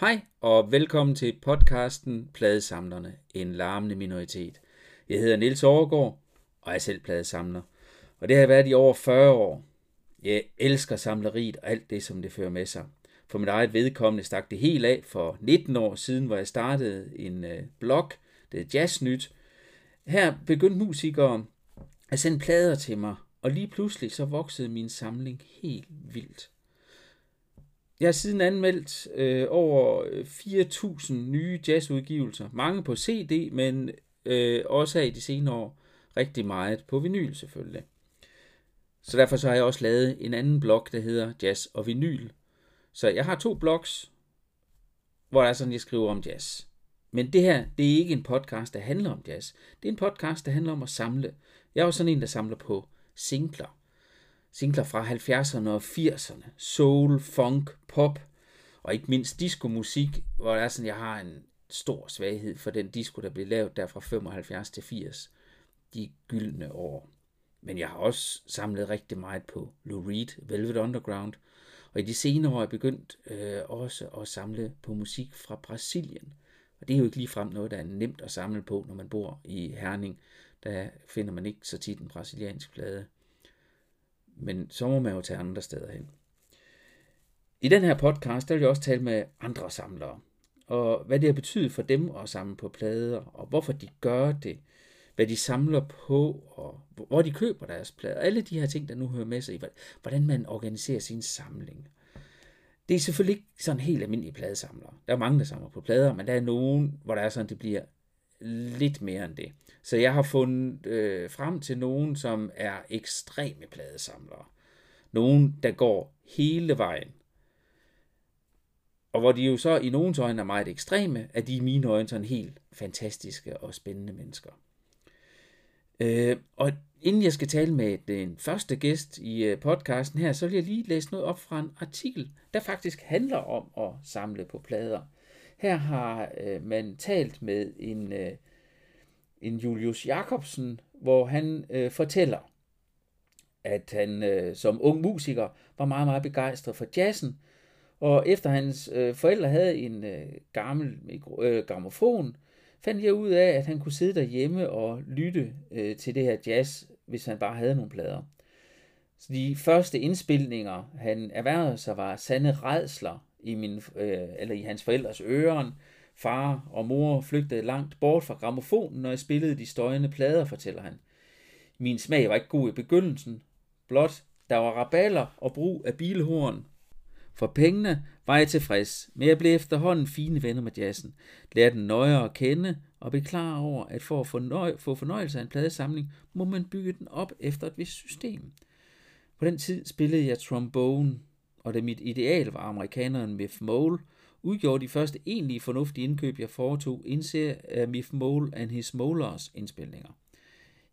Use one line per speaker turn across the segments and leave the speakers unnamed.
Hej og velkommen til podcasten Pladesamlerne, en larmende minoritet. Jeg hedder Nils Overgaard, og jeg er selv pladesamler. Og det har jeg været i over 40 år. Jeg elsker samleriet og alt det, som det fører med sig. For mit eget vedkommende stak det helt af for 19 år siden, hvor jeg startede en øh, blog, det er Jazznyt. Her begyndte musikere at sende plader til mig, og lige pludselig så voksede min samling helt vildt. Jeg har siden anmeldt øh, over øh, 4.000 nye jazzudgivelser. Mange på CD, men øh, også her i de senere år rigtig meget på vinyl selvfølgelig. Så derfor så har jeg også lavet en anden blog, der hedder Jazz og Vinyl. Så jeg har to blogs, hvor der er sådan, jeg skriver om jazz. Men det her, det er ikke en podcast, der handler om jazz. Det er en podcast, der handler om at samle. Jeg er jo sådan en, der samler på singler singler fra 70'erne og 80'erne, soul, funk, pop, og ikke mindst diskomusik, hvor der er sådan, jeg har en stor svaghed for den disco, der blev lavet der fra 75 til 80, de gyldne år. Men jeg har også samlet rigtig meget på Lou Reed, Velvet Underground, og i de senere år er jeg begyndt øh, også at samle på musik fra Brasilien. Og det er jo ikke ligefrem noget, der er nemt at samle på, når man bor i Herning. Der finder man ikke så tit en brasiliansk plade men så må man jo tage andre steder hen. I den her podcast, der vil jeg også tale med andre samlere, og hvad det har betydet for dem at samle på plader, og hvorfor de gør det, hvad de samler på, og hvor de køber deres plader. Alle de her ting, der nu hører med sig i, hvordan man organiserer sin samling. Det er selvfølgelig ikke sådan helt almindelige pladesamlere. Der er mange, der samler på plader, men der er nogen, hvor der er sådan, det bliver lidt mere end det. Så jeg har fundet øh, frem til nogen, som er ekstreme pladesamlere. Nogen, der går hele vejen. Og hvor de jo så i nogens øjne er meget ekstreme, er de i mine øjne sådan helt fantastiske og spændende mennesker. Øh, og inden jeg skal tale med den første gæst i øh, podcasten her, så vil jeg lige læse noget op fra en artikel, der faktisk handler om at samle på plader. Her har øh, man talt med en, øh, en Julius Jacobsen, hvor han øh, fortæller, at han øh, som ung musiker var meget, meget begejstret for jazzen, og efter hans øh, forældre havde en øh, gammel øh, gramofon, fandt jeg ud af, at han kunne sidde derhjemme og lytte øh, til det her jazz, hvis han bare havde nogle plader. Så de første indspilninger, han erhvervede sig, var sande redsler i, min, øh, eller i hans forældres øren. Far og mor flygtede langt bort fra gramofonen, når jeg spillede de støjende plader, fortæller han. Min smag var ikke god i begyndelsen. Blot der var raballer og brug af bilhorn. For pengene var jeg tilfreds, men jeg blev efterhånden fine venner med jazzen. Lærte den nøjere at kende og blev klar over, at for at fornøj- få fornøjelse af en pladesamling, må man bygge den op efter et vist system. På den tid spillede jeg trombone, og da mit ideal var amerikaneren Miff Mole, udgjorde de første egentlige fornuftige indkøb, jeg foretog, indser af Miff Mole and His Molers indspilninger.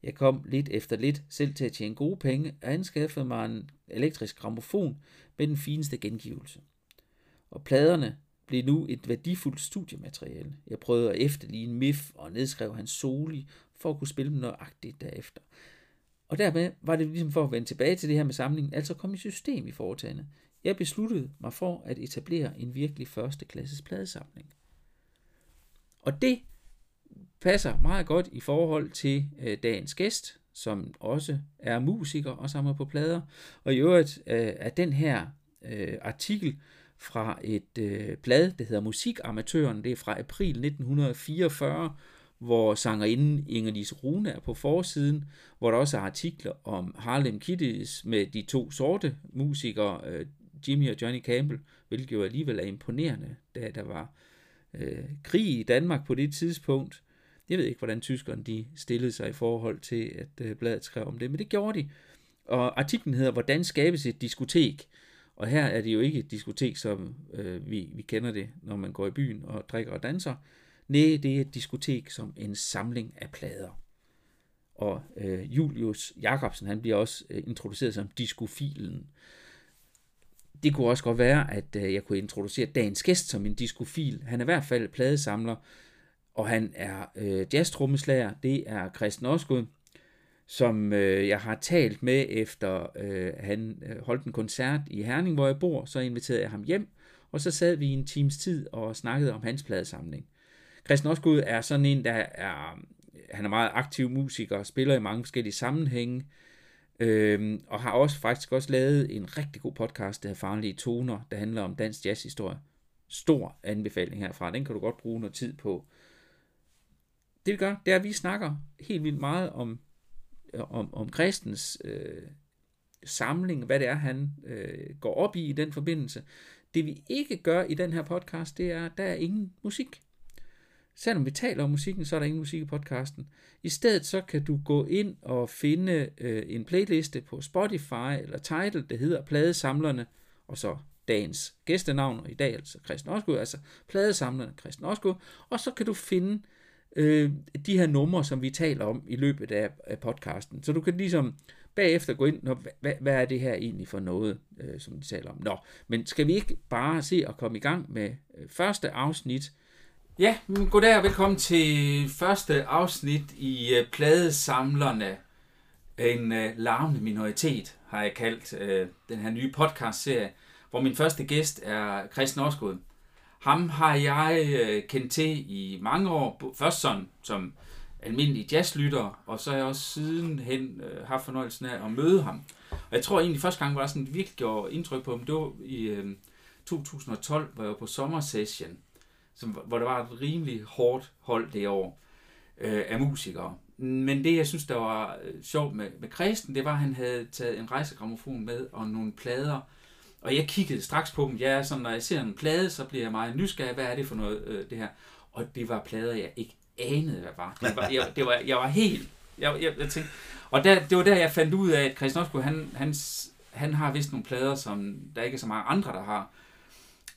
Jeg kom lidt efter lidt selv til at tjene gode penge og anskaffede mig en elektrisk gramofon med den fineste gengivelse. Og pladerne blev nu et værdifuldt studiemateriale. Jeg prøvede at efterligne Miff og nedskrev hans soli for at kunne spille dem nøjagtigt derefter. Og dermed var det ligesom for at vende tilbage til det her med samlingen, altså komme i system i foretagende. Jeg besluttede mig for at etablere en virkelig første klasses pladesamling. Og det passer meget godt i forhold til øh, dagens gæst, som også er musiker og samler på plader. Og i øvrigt øh, er den her øh, artikel fra et øh, blad, der hedder Musikamatøren. Det er fra april 1944, hvor sangerinden Inger-Lise Rune er på forsiden, hvor der også er artikler om Harlem Kiddies med de to sorte musikere, øh, Jimmy og Johnny Campbell, hvilket jo alligevel er imponerende, da der var øh, krig i Danmark på det tidspunkt. Jeg ved ikke, hvordan tyskerne de stillede sig i forhold til, at øh, bladet skrev om det, men det gjorde de. Og artiklen hedder, Hvordan skabes et diskotek? Og her er det jo ikke et diskotek, som øh, vi, vi kender det, når man går i byen og drikker og danser. Nej, det er et diskotek som en samling af plader. Og øh, Julius Jacobsen, han bliver også øh, introduceret som diskofilen det kunne også godt være, at øh, jeg kunne introducere dagens gæst som en diskofil. Han er i hvert fald pladesamler, og han er øh, jazztrommeslager. Det er Christian Osgood, som øh, jeg har talt med efter øh, han øh, holdt en koncert i Herning, hvor jeg bor. Så inviterede jeg ham hjem, og så sad vi i en times tid og snakkede om hans pladesamling. Christian Osgood er sådan en, der er, han er meget aktiv musiker, spiller i mange forskellige sammenhænge, øhm, og har også faktisk også lavet en rigtig god podcast, der hedder Farlige Toner, der handler om dansk jazzhistorie. Stor anbefaling herfra, den kan du godt bruge noget tid på. Det vi gør, det er, at vi snakker helt vildt meget om, øh, om, om Kristens øh, samling, hvad det er, han øh, går op i i den forbindelse. Det vi ikke gør i den her podcast, det er, at der er ingen musik. Selvom vi taler om musikken, så er der ingen musik i podcasten. I stedet så kan du gå ind og finde øh, en playliste på Spotify eller Tidal, der hedder Pladesamlerne, og så dagens gæstenavn, og i dag altså Christian Osgaard, altså Pladesamlerne Christian Osgaard, og så kan du finde øh, de her numre, som vi taler om i løbet af, af podcasten. Så du kan ligesom bagefter gå ind, og hvad, hvad er det her egentlig for noget, øh, som de taler om. Nå, men skal vi ikke bare se at komme i gang med øh, første afsnit? Ja, goddag og velkommen til første afsnit i øh, Pladesamlerne. En øh, larmende minoritet har jeg kaldt øh, den her nye podcast-serie, hvor min første gæst er Christian Årsgaard. Ham har jeg øh, kendt til i mange år, først sådan, som almindelig jazzlytter, og så har jeg også sidenhen øh, haft fornøjelsen af at møde ham. Og jeg tror egentlig, første gang var der sådan virkelig gjorde indtryk på ham, det var i øh, 2012, hvor jeg var på sommersession, som, hvor der var et rimelig hårdt hold det år øh, af musikere. Men det, jeg synes, der var øh, sjovt med, med Kristen, det var, at han havde taget en rejsegrammofon med og nogle plader, og jeg kiggede straks på dem. Jeg er sådan, når jeg ser en plade, så bliver jeg meget nysgerrig. Hvad er det for noget, øh, det her? Og det var plader, jeg ikke anede, hvad var. Det var jeg, det var, jeg var helt... Jeg, jeg, jeg tænkte, og der, det var der, jeg fandt ud af, at Christian Osgaard, han, han, han har vist nogle plader, som der ikke er så mange andre, der har.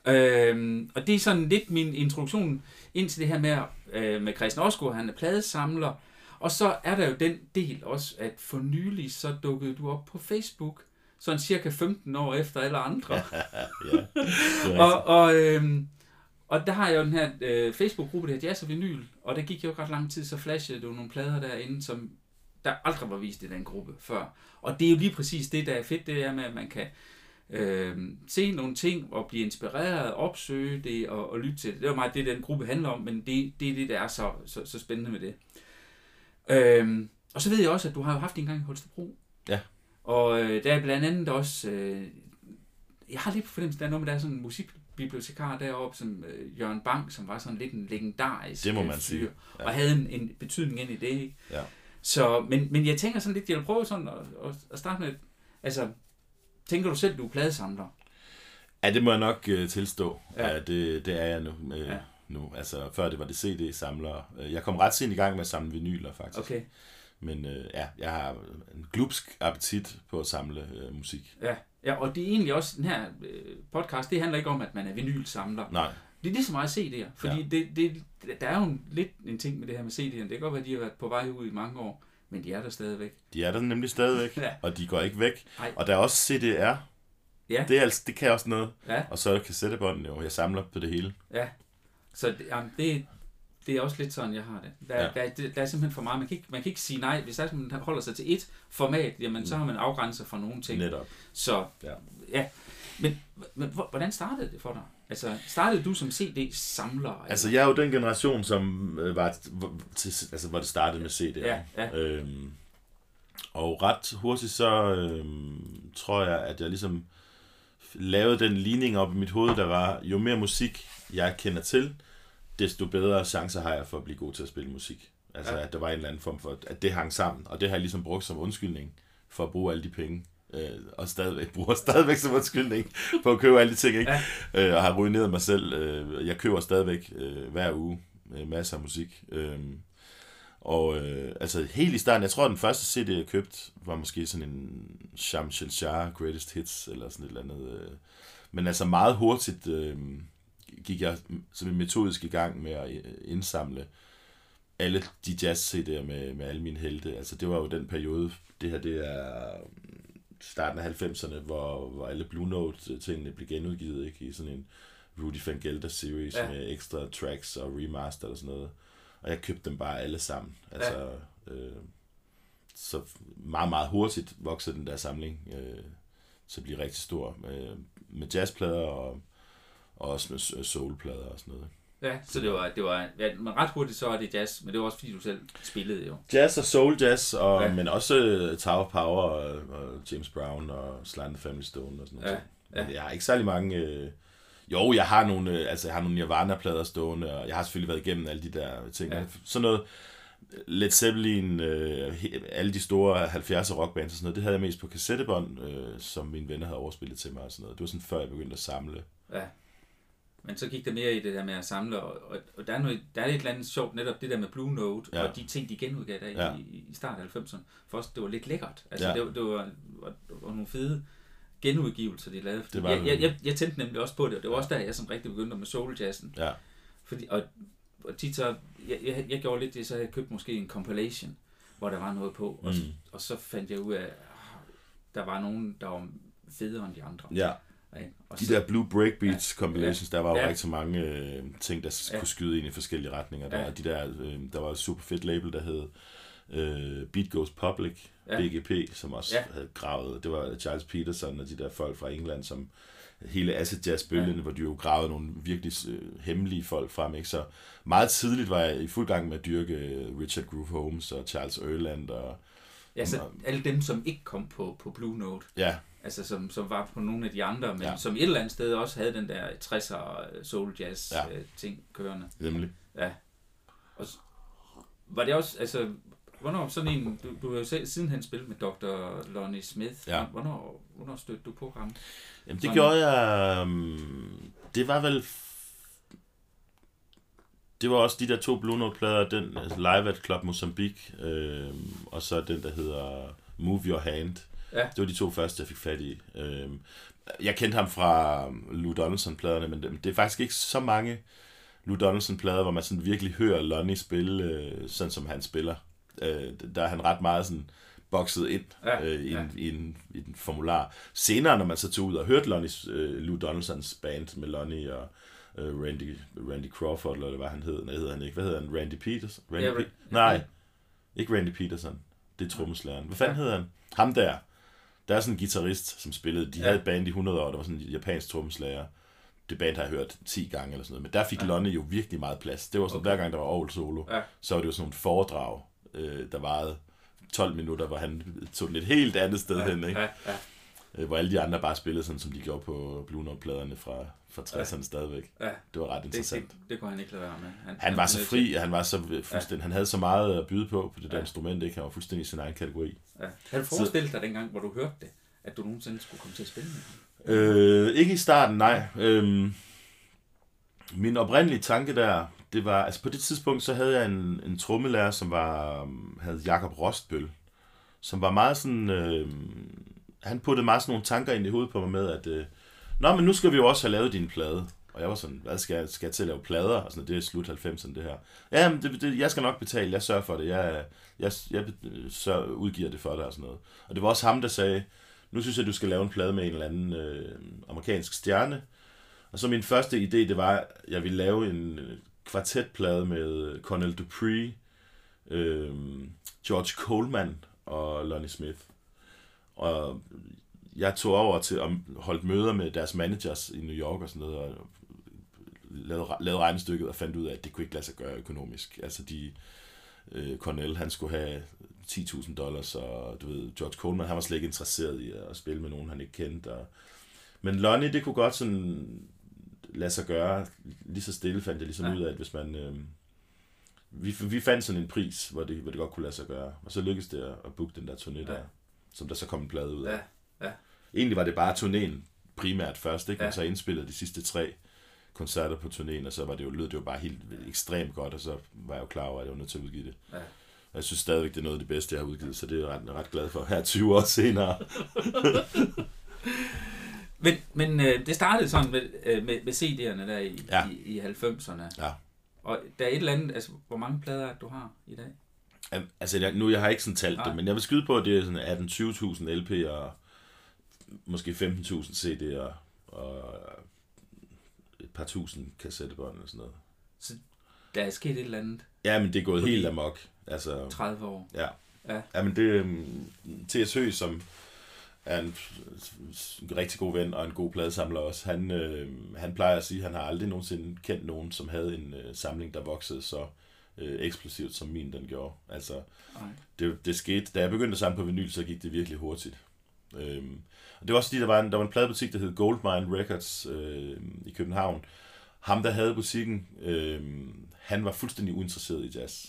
Øhm, og det er sådan lidt min introduktion ind til det her med, øh, med Christian Osgaard. Han er pladesamler. Og så er der jo den del også, at for nylig så dukkede du op på Facebook sådan cirka 15 år efter alle andre. ja, og, og, øhm, og der har jeg jo den her øh, Facebook-gruppe, der hedder Jazz og Vinyl, og der gik jo ikke ret lang tid, så flashede du nogle plader derinde, som der aldrig var vist i den gruppe før. Og det er jo lige præcis det, der er fedt, det er med, at man kan øh, se nogle ting og blive inspireret, opsøge det og, og lytte til det. Det jo meget det, den gruppe handler om, men det, det er det, der er så, så, så spændende med det. Øh, og så ved jeg også, at du har jo haft en gang i Holstebro.
Ja.
Og øh, der er blandt andet også, øh, jeg har lidt på fornemmelse, der er noget med, der er sådan en musikbibliotekar deroppe, som øh, Jørgen Bang, som var sådan lidt en legendarisk
det må man
fyr,
sige.
Ja. og havde en, en betydning ind i det. Ikke?
Ja.
Så, men, men jeg tænker sådan lidt, jeg vil prøve sådan at, at starte med, altså, tænker du selv, du er pladesamler?
Ja, det må jeg nok øh, tilstå.
Ja.
Ja. det, det er jeg nu. Øh,
Ja.
nu. Altså, før det var det CD-samlere. Øh, Jeg kom ret sent i gang med at samle vinyler, faktisk.
Okay,
Men øh, ja, jeg har en glupsk appetit på at samle øh, musik.
ja. Ja, og det er egentlig også, den her øh, podcast, det handler ikke om, at man er vinylsamler.
Nej,
Det er lige så meget CD'er, fordi. Ja. det, det, der er jo en, lidt en ting med det her med CD'erne. Det kan godt være, at de har været på vej ud i mange år, men de er der stadigvæk.
de er der nemlig stadigvæk,
Ja.
og de går ikke væk.
Nej.
Og der er også CDR.
Ja.
Det, er altså, det kan også noget.
Ja,
Og så er kassettebåndene jo. Jeg samler på det hele.
ja. Så det, jamen, det, det er også lidt sådan, jeg har det. Der, ja. Der, der, der er simpelthen for meget. Man kan ikke, man kan ikke sige nej. Hvis der, er, man holder sig til et format, jamen, så har man afgrænset for nogle ting.
Netop.
Så
Ja.
ja. Men, men hvor- hvordan startede det for dig? Altså, startede du som CD-samler?
Altså, jeg er jo den generation, som øh, var til, altså, hvor det startede med CD'er.
Ja, ja.
Øhm, og ret hurtigt så øhm, tror jeg, at jeg ligesom lavede den ligning op i mit hoved, der var, jo mere musik jeg kender til, desto bedre chancer har jeg for at blive god til at spille musik. Altså,
ja.
at der var en eller anden form for, at det hang sammen. Og det har jeg ligesom brugt som undskyldning for at bruge alle de penge. Øh, og stadigvæk bruger stadigvæk som undskyldning for at købe alle de ting, ikke?
Ja.
Øh, og har ruineret mig selv. Øh, jeg køber stadigvæk øh, hver uge øh, masser af musik. Øh, og øh, altså helt i starten, jeg tror, den første CD, jeg købte, var måske sådan en Sham Shah Greatest Hits, eller sådan et eller andet. Øh. Men altså meget hurtigt øh, gik jeg sådan metodisk i gang med at øh, indsamle alle de jazz-CD'er med, med alle mine helte. Altså det var jo den periode, det her det er starten af 90'erne, hvor, hvor alle Blue Note-tingene blev genudgivet ikke? i sådan en Rudy Van Gelder series
Ja.
med ekstra tracks og remaster og sådan noget. Og jeg købte dem bare alle sammen. Altså, ja. øh, så meget, meget hurtigt voksede den der samling øh, til at blive rigtig stor. Med, med jazzplader og, Og også med soulplader og sådan noget.
Ja, så det var, det var ja, men ret hurtigt så er det jazz, men det var også fordi du selv spillede jo.
Jazz og soul jazz, og,
Ja.
ja. men også øh, Tower of Power og, og James Brown og Sly and the Family Stone og sådan noget.
Ja,
Men jeg har ikke særlig mange... Øh, jo, jeg har nogle, øh, altså, jeg har nogle Nirvana-plader stående, og jeg har selvfølgelig været igennem alle de der ting.
Ja.
Ja. Sådan noget Led Zeppelin, øh, alle de store 70'er rockbands og sådan noget, det havde jeg mest på kassettebånd, øh, som mine venner havde overspillet til mig og sådan noget. Det var sådan før jeg begyndte at samle.
Ja. Men så gik der mere i det der med at samle, og, og, og der, er noget, der er et eller andet sjovt, netop det der med Blue Note, ja.
Ja.
og de ting, de genudgav der
Ja.
ja. i, i starten af 90'erne. For os, det var lidt lækkert. Altså,
Ja.
det, var, det var, var, var nogle fede genudgivelser, de lavede.
Det var
jeg,
det.
jeg, jeg, jeg, tændte nemlig også på det, og det var også der, jeg som rigtig begyndte med souljazzen.
Ja,
Fordi, og, og tit så, jeg, jeg, jeg gjorde lidt det, så jeg købte måske en compilation, hvor der var noget på, og,
Mm.
og så fandt jeg ud af, at der var nogen, der var federe end de andre.
ja.
Ikke? Og
De
så,
der Blue Breakbeats ja. compilations, der var jo
Ja.
ja. rigtig mange øh, ting, der
Ja.
kunne skyde ind i forskellige retninger. Der,
Ja.
ja. de der, øh, der var et super fedt label, der hed øh, Beat Goes Public,
Ja.
ja. BGP, som også
Ja.
ja. havde gravet. Det var Charles Peterson og de der folk fra England, som hele acid jazz bølgen,
Ja.
ja. hvor de jo gravede nogle virkelig øh, hemmelige folk frem. Ikke? Så meget tidligt var jeg i fuld gang med at dyrke øh, Richard Groove Holmes og Charles Erland. Og,
ja, så alle dem, som ikke kom på, på Blue Note,
ja,
altså som, som var på nogle af de andre, men ja. Som et eller andet sted også havde den der 60'er soul jazz ja. Øh, ting kørende.
nemlig.
Ja. Og var det også, altså, hvornår sådan en, du, du har jo selv sidenhen spillet med Dr. Lonnie Smith,
Ja.
hvornår, hvornår stødte du på ham?
Jamen, det
Sådan.
gjorde jeg... Um, det var vel... Det var også de der to Blue Note-plader, den altså Live at Club Mozambique, øh, og så den, der hedder Move Your Hand.
Ja.
Det var de to første, jeg fik fat i. Øh, jeg kendte ham fra Lou Donaldson-pladerne, men det, det er faktisk ikke så mange Lou Donaldson-plader, hvor man sådan virkelig hører Lonnie spille, øh, sådan som han spiller. Øh, der er han ret meget sådan bokset ind
Ja,
øh, i,
ja.
en, i, en, i en formular. Senere, når man så tog ud og hørte Lonnies, øh, Lou Donaldsons band med Lonnie og øh, Randy, Randy Crawford, eller hvad han hed. Nej, hedder han ikke. Hvad hedder han? Randy Peterson? Randy
Ja,
Pe- Nej, ikke Randy Peterson. Det er trommeslageren. Hvad fanden
Ja.
hedder han? Ham der. Der er sådan en guitarist, som spillede. De
Ja.
havde et band i 100 år. Der var sådan en japansk trommeslager. Det band har jeg hørt 10 gange eller sådan noget. Men der fik
Ja.
Lonnie jo virkelig meget plads. Det var sådan,
okay.
hver gang der var Aarhus solo,
Ja.
så var det jo sådan nogle foredrag, øh, der varede 12 minutter, hvor han tog den et helt andet sted
ja,
hen, ikke?
Ja, ja,
Øh, hvor alle de andre bare spillede sådan, som de gjorde på Blue Note-pladerne fra, fra 60'erne stadigvæk.
ja.
Det var ret
Det,
interessant.
det, det kunne han ikke lade være med.
Han var så fri, han var så fuldstændig, han havde så meget at byde på på det der
Ja.
instrument, ikke? Han var fuldstændig i sin egen kategori.
Ja. Har du forestillet dig dengang, hvor du hørte det, at du nogensinde skulle komme til at spille med ham?
Øh, ikke i starten, nej. Øhm, min oprindelige tanke der, det var, altså på det tidspunkt, så havde jeg en, en trommelærer, som var, havde Jakob Rostbøl, som var meget sådan, øh, han puttede meget sådan nogle tanker ind i hovedet på mig med, at, øh, nå, men nu skal vi jo også have lavet din plade. Og jeg var sådan, hvad skal jeg, skal jeg til at lave plader? Og sådan, det er slut 90'erne, det her. Ja, men det, det, jeg skal nok betale, jeg sørger for det, jeg, jeg, jeg så udgiver det for dig og sådan noget. Og det var også ham, der sagde, nu synes jeg, du skal lave en plade med en eller anden øh, amerikansk stjerne. Og så min første idé, det var, at jeg ville lave en øh, kvartetplade med øh, Cornel Dupree, øh, George Coleman og Lonnie Smith. Og jeg tog over til at holde møder med deres managers i New York og sådan noget, og lavede, lavede regnestykket og fandt ud af, at det kunne ikke lade sig gøre økonomisk. Altså de, øh, Cornell, han skulle have 10.000 dollars, og du ved, George Coleman, han var slet ikke interesseret i at spille med nogen, han ikke kendte. Og... Men Lonnie, det kunne godt sådan lade sig gøre. Lige så stille fandt jeg ligesom
Ja.
ud af, at hvis man... Øh, vi, vi fandt sådan en pris, hvor det, hvor det godt kunne lade sig gøre. Og så lykkedes det at, at booke den der turné
Ja.
der, som der så kom en plade ud af.
Ja, ja.
Egentlig var det bare turnéen primært først, ikke?
Ja.
Men så indspillede de sidste tre koncerter på turnéen, og så var det jo, lød det jo bare helt ekstremt godt, og så var jeg jo klar over, at jeg var nødt til at udgive det.
Ja.
Og jeg synes stadigvæk, det er noget af det bedste, jeg har udgivet, så det er jeg ret, ret glad for her 20 år senere.
Men, men øh, det startede sådan med, øh, med, med CD'erne der i, ja. I, i 90'erne.
Ja.
Og der er et eller andet, altså hvor mange plader er du har i dag?
Altså, jeg, nu jeg har ikke sådan talt
Nej.
det, men jeg vil skyde på, at det er sådan 18-20.000 LP'er, og måske 15.000 CD'er, og et par tusind kassettebånd og sådan noget.
Der er sket et eller andet
Ja, men det er gået helt amok. Altså,
30 år.
Ja.
Ja.
ja men det øhm, T.S. Høgh, som er en rigtig god ven og en god pladesamler også. Han, øh, han plejer at sige, at han har aldrig nogensinde kendt nogen, som havde en øh, samling, der voksede så øh, eksplosivt, som min den gjorde. Altså, det, det skete, da jeg begyndte at samle på vinyl, så gik det virkelig hurtigt. Øhm, og det var også fordi, der var en, der var en pladebutik, der hed Goldmine Records øh, i København. Ham, der havde butikken, øh, han var fuldstændig uinteresseret i jazz.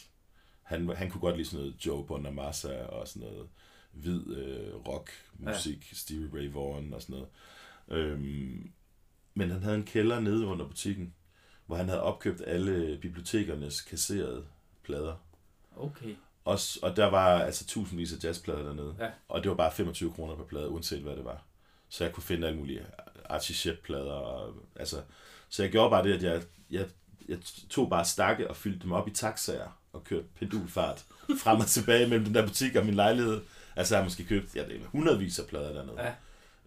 Han, han kunne godt lide sådan noget Joe Bonamassa og sådan noget hvid øh, rock musik, ja. Stevie Ray Vaughan og sådan noget. Øhm, men han havde en kælder nede under butikken, hvor han havde opkøbt alle bibliotekernes kasserede plader.
Okay.
Og, og der var altså tusindvis af jazzplader dernede.
Ja.
Og det var bare 25 kroner per plade, uanset hvad det var. Så jeg kunne finde alle mulige Archie Shepp-plader. Og, altså, så jeg gjorde bare det, at jeg, jeg, jeg tog bare stakke og fyldte dem op i taxaer og kørte pendulfart frem og tilbage mellem den der butik og min lejlighed. Altså jeg har måske købt ja, det er hundredvis af plader dernede.
Ja.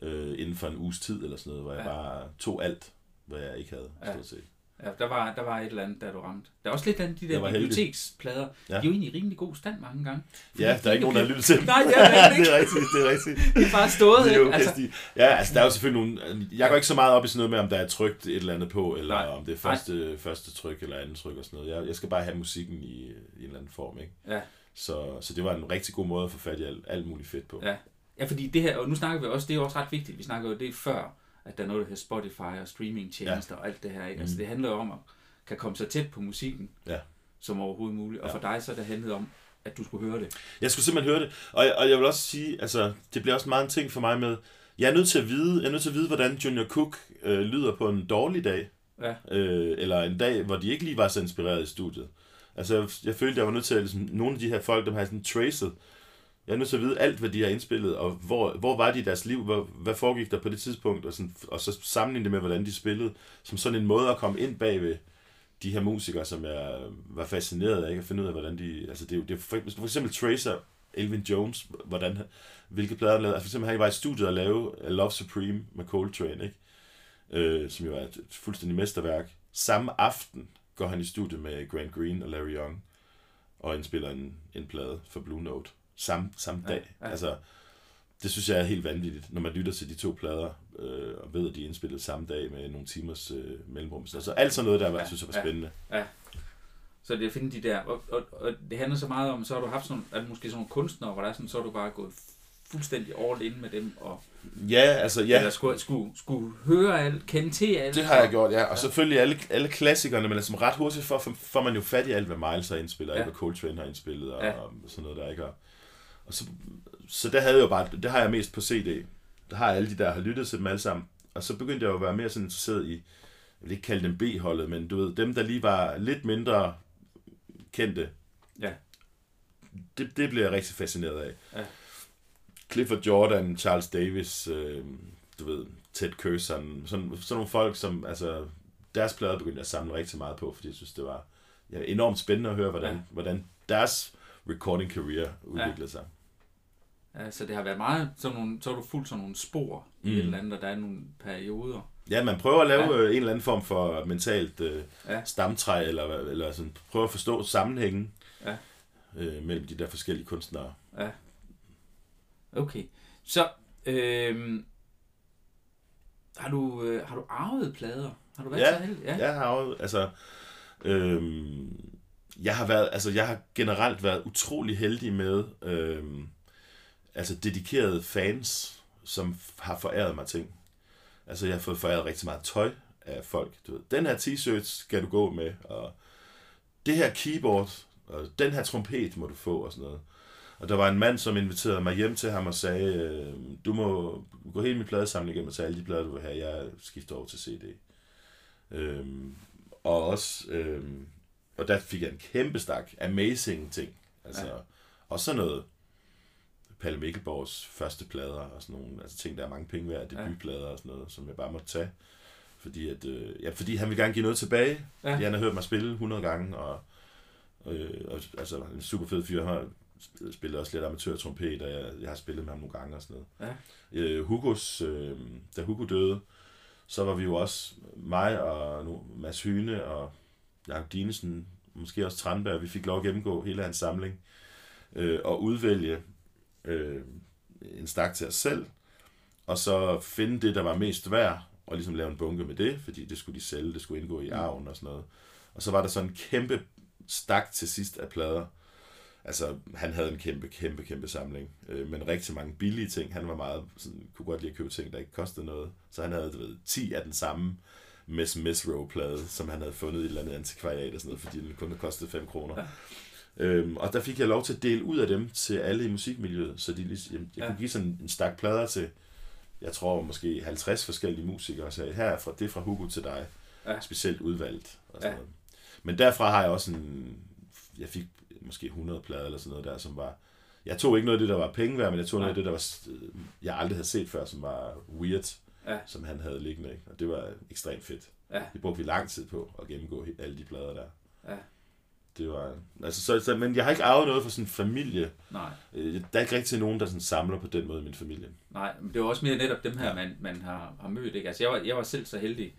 Øh, inden for en uges tid eller sådan noget, hvor jeg
Ja.
bare tog alt, hvad jeg ikke havde,
Ja.
stort set.
Ja, der var, der var et eller andet, der du ramte. Der er også lidt af de der biblioteksplader. Ja.
Ja.
De er jo egentlig i rimelig god stand mange gange.
Ja, der er ikke nogen, der har lyttet til dem.
Nej, det er det
det er rigtigt, det er rigtigt.
De er bare stået,
Det er jo?
Altså,
ja, altså der er jo selvfølgelig nogle... Jeg går ikke så meget op i sådan noget med, om der er trykt et eller andet på, eller
Nej.
om det er første, første tryk eller andet tryk og sådan noget. Jeg, jeg skal bare have musikken i, i en eller anden form, ikke?
ja.
Så, så det var en rigtig god måde at få fat i alt, alt muligt fedt på.
Ja. ja, fordi det her, og nu snakker vi også, det er også ret vigtigt, vi snakker jo det før, at der er noget, der hedder Spotify og streamingtjenester ja. og alt det her, ikke? Altså
Mm.
det handler jo om at kan komme så tæt på musikken,
Ja.
som overhovedet muligt. Og
Ja.
for dig så er det handlet om, at du skulle høre det.
Jeg skulle simpelthen høre det. Og, og jeg vil også sige, altså, det bliver også meget en ting for mig med, jeg er nødt til at vide, jeg er nødt til at vide, hvordan Junior Cook øh, lyder på en dårlig dag.
Ja.
Øh, eller en dag, hvor de ikke lige var så inspireret i studiet. Altså, jeg, jeg følte, jeg var nødt til at, ligesom, nogle af de her folk, dem har jeg sådan tracet. Jeg er nødt til at vide alt, hvad de har indspillet, og hvor, hvor var de i deres liv, hvor, hvad foregik der på det tidspunkt, og, sådan, og så sammenligne det med, hvordan de spillede, som sådan en måde at komme ind bagved de her musikere, som jeg var fascineret af, ikke? at finde ud af, hvordan de... Altså, det er jo, det for, for eksempel tracer Elvin Jones, hvordan, hvilke plader han lavede. Altså, for eksempel, han var i studiet og lave Love Supreme med Coltrane, ikke? Øh, som jo er et fuldstændig mesterværk. Samme aften går han i studiet med Grant Green og Larry Young, og indspiller en, en plade for Blue Note. Samme, samme
Ja,
dag.
ja.
Altså, det synes jeg er helt vanvittigt, når man lytter til de to plader, øh, og ved, at de er indspillet samme dag med nogle timers øh, mellemrum. Så alt sådan noget, der var,
Ja,
synes jeg var
ja.
spændende.
Så det er at finde de der, og, og, og det handler så meget om, så har du haft sådan, at måske sådan nogle kunstnere, hvor der er sådan, så har du bare gået fuldstændig all in med dem, og
Ja, altså ja,
eller skulle, skulle, skulle høre alt, kende til alt.
det har jeg gjort, ja. Og selvfølgelig alle, alle klassikerne, men altså ret hurtigt får, får man jo fat i alt, hvad Miles har indspillet, og
Ja.
alt, hvad Coltrane har indspillet, og,
Ja.
og sådan noget der, ikke? Og, og så, så der havde jeg jo bare, det har jeg mest på CD. Der har jeg alle de der, har lyttet til dem alle sammen. Og så begyndte jeg jo at være mere sådan interesseret i, jeg vil ikke kalde dem B-holdet, men du ved, dem der lige var lidt mindre kendte.
Ja.
Det, det blev jeg rigtig fascineret af.
Ja.
Clifford Jordan, Charles Davis, øh, du ved, Ted Curson, sådan, sådan nogle folk, som, altså, deres plader begyndte jeg at samle rigtig meget på, fordi jeg synes, det var ja, enormt spændende at høre, hvordan,
ja.
hvordan deres recording career udviklede
Ja.
sig.
Ja, så det har været meget, sådan nogle, så har du fuldt sådan nogle spor mm. i
Mm.
et eller andet, og der er nogle perioder.
Ja, man prøver at lave
Ja.
ja. en eller anden form for mentalt øh,
Ja.
stamtræ, eller, eller sådan, prøve at forstå sammenhængen
Ja.
øh, mellem de der forskellige kunstnere.
Okay. Så, øhm, har, du, øh, har du arvet plader? Har du været
Ja,
så heldig?
Ja. Jeg har jo, altså, øhm, jeg har været, altså, jeg har generelt været utrolig heldig med, øhm, altså, dedikerede fans, som har foræret mig ting. Altså, jeg har fået foræret rigtig meget tøj af folk. Du ved, den her t-shirt skal du gå med, og det her keyboard, og den her trompet må du få, og sådan noget. Og der var en mand, som inviterede mig hjem til ham og sagde, øh, du må gå hele min pladesamling igennem og tage alle de plader, du vil have. Jeg skifter over til CD. Øhm, og også, øhm, og der fik jeg en kæmpe stak amazing ting. Altså,
Ja.
ja. og sådan noget, Palle Mikkelborgs første plader og sådan nogle, altså ting, der er mange penge værd, debutplader og sådan noget, som jeg bare måtte tage. Fordi, at, øh, ja, fordi han vil gerne give noget tilbage.
Ja.
Ja. Han har hørt mig spille 100 gange, og, øh, og altså en super fed fyr. Han har spillet også lidt amatørtrompet, og jeg, jeg har spillet med ham nogle gange og sådan noget.
Ja.
Øh, Hugos, øh, da Hugo døde, så var vi jo også, mig og nu, Mads Hyne og Jacob Dinesen, måske også Tranberg, vi fik lov at gennemgå hele hans samling, øh, og udvælge øh, en stak til os selv, og så finde det, der var mest værd, og ligesom lave en bunke med det, fordi det skulle de sælge, det skulle indgå i arven og sådan noget. Og så var der sådan en kæmpe stak til sidst af plader. Altså, han havde en kæmpe, kæmpe, kæmpe samling, øh, men rigtig mange billige ting. Han var meget, sådan, kunne godt lide at købe ting, der ikke kostede noget. Så han havde, du ved, 10 af den samme Miss Miss Row plade, som han havde fundet i et eller andet antikvariat og sådan noget, fordi den kun kostede 5 kroner. Øhm, og der fik jeg lov til at dele ud af dem til alle i musikmiljøet, så de, ligesom- jeg, jeg ja. kunne give sådan en stak plader til, jeg tror måske 50 forskellige musikere, og sagde, her er fra, det er fra Hugo til dig, ja. specielt udvalgt. Og sådan ja. noget. Men derfra har jeg også en, jeg fik måske 100 plader eller sådan noget der, som var, jeg tog ikke noget af det, der var penge værd, men jeg tog Nej. noget af det, der var, jeg aldrig havde set før, som var weird, ja. som han havde liggende. Ikke? Og det var ekstremt fedt. Ja. Det brugte vi lang tid på at gennemgå alle de plader der. Ja. Det var, altså, så, så, men jeg har ikke arvet noget for sådan en familie.
Nej.
Øh, der er ikke rigtig nogen, der sådan samler på den måde i min familie.
Nej, men det var også mere netop dem her, ja. man, man har, har mødt. Ikke? Altså, jeg, var, jeg var selv så heldig,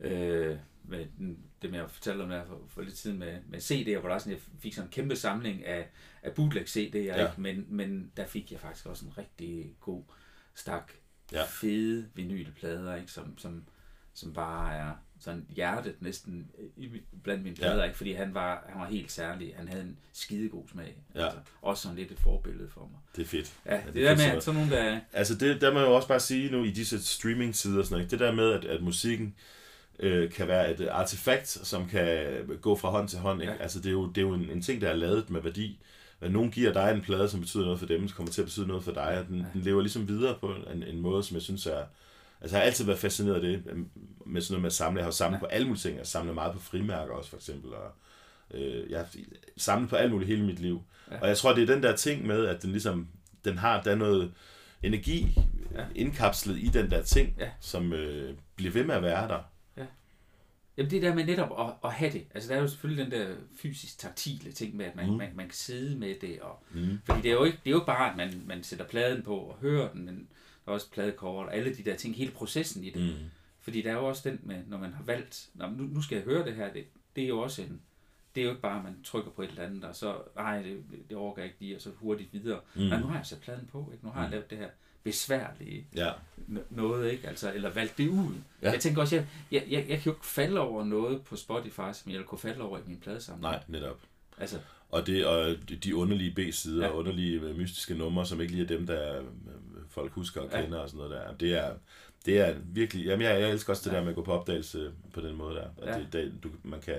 øh, med den, det med at fortælle om der for, for lidt tid med, med CD'er, hvor der sådan, jeg fik sådan en kæmpe samling af, af bootleg CD'er, ja. ikke? Men, men der fik jeg faktisk også en rigtig god stak ja. fede vinylplader, ikke? Som, som, som bare er sådan hjertet næsten blandt mine plader, ja. ikke? fordi han var, han var helt særlig. Han havde en skidegod smag. Ja. Altså, også sådan lidt et forbillede for mig.
Det er fedt.
Ja, det, ja, det er der med, sådan nogle der...
Altså, det, der må jeg jo også bare sige nu i disse streaming-sider, sådan noget, det der med, at, at musikken øh, kan være et artefakt, som kan gå fra hånd til hånd. Ikke? Ja. Altså, det er jo, det er jo en, en ting, der er lavet med værdi. Når nogen giver dig en plade, som betyder noget for dem, så kommer til at betyde noget for dig, og den, ja. den lever ligesom videre på en, en måde, som jeg synes er... Altså, jeg har altid været fascineret af det, med sådan noget med at samle. Jeg har samlet ja. på alle mulige ting. Jeg samler meget på frimærker også, for eksempel, og øh, jeg har samlet på alt muligt hele mit liv. Ja. Og jeg tror, det er den der ting med, at den ligesom, den har, der noget energi ja. indkapslet i den der ting, ja. som øh, bliver ved med at være der.
Jamen det der med netop at, at have det. Altså der er jo selvfølgelig den der fysisk taktile ting med, at man, mm. man, man kan sidde med det. Og, mm. Fordi det er jo ikke, det er jo bare, at man, man sætter pladen på og hører den, men er også pladekort og alle de der ting, hele processen i det. Mm. Fordi der er jo også den med, når man har valgt, nu, nu skal jeg høre det her, det, det er jo også en, det er jo ikke bare, at man trykker på et eller andet, og så, nej, det, det overgår ikke lige, og så hurtigt videre. Mm. Nej, nu har jeg sat pladen på, ikke? nu har jeg mm. lavet det her besværlige ja. noget, ikke? Altså, eller valgt det ud. Ja. Jeg tænker også, jeg, jeg, jeg, jeg kan jo ikke falde over noget på Spotify, som jeg kunne falde over i min pladesamling.
Nej, netop.
Altså,
og, det, og de underlige B-sider, ja. underlige øh, mystiske numre, som ikke lige er dem, der øh, folk husker og kender ja. og sådan noget der. Det er, det er virkelig... Jamen, jeg, jeg elsker også det ja. der med at gå på opdagelse på den måde der. At ja. det, det, du, man kan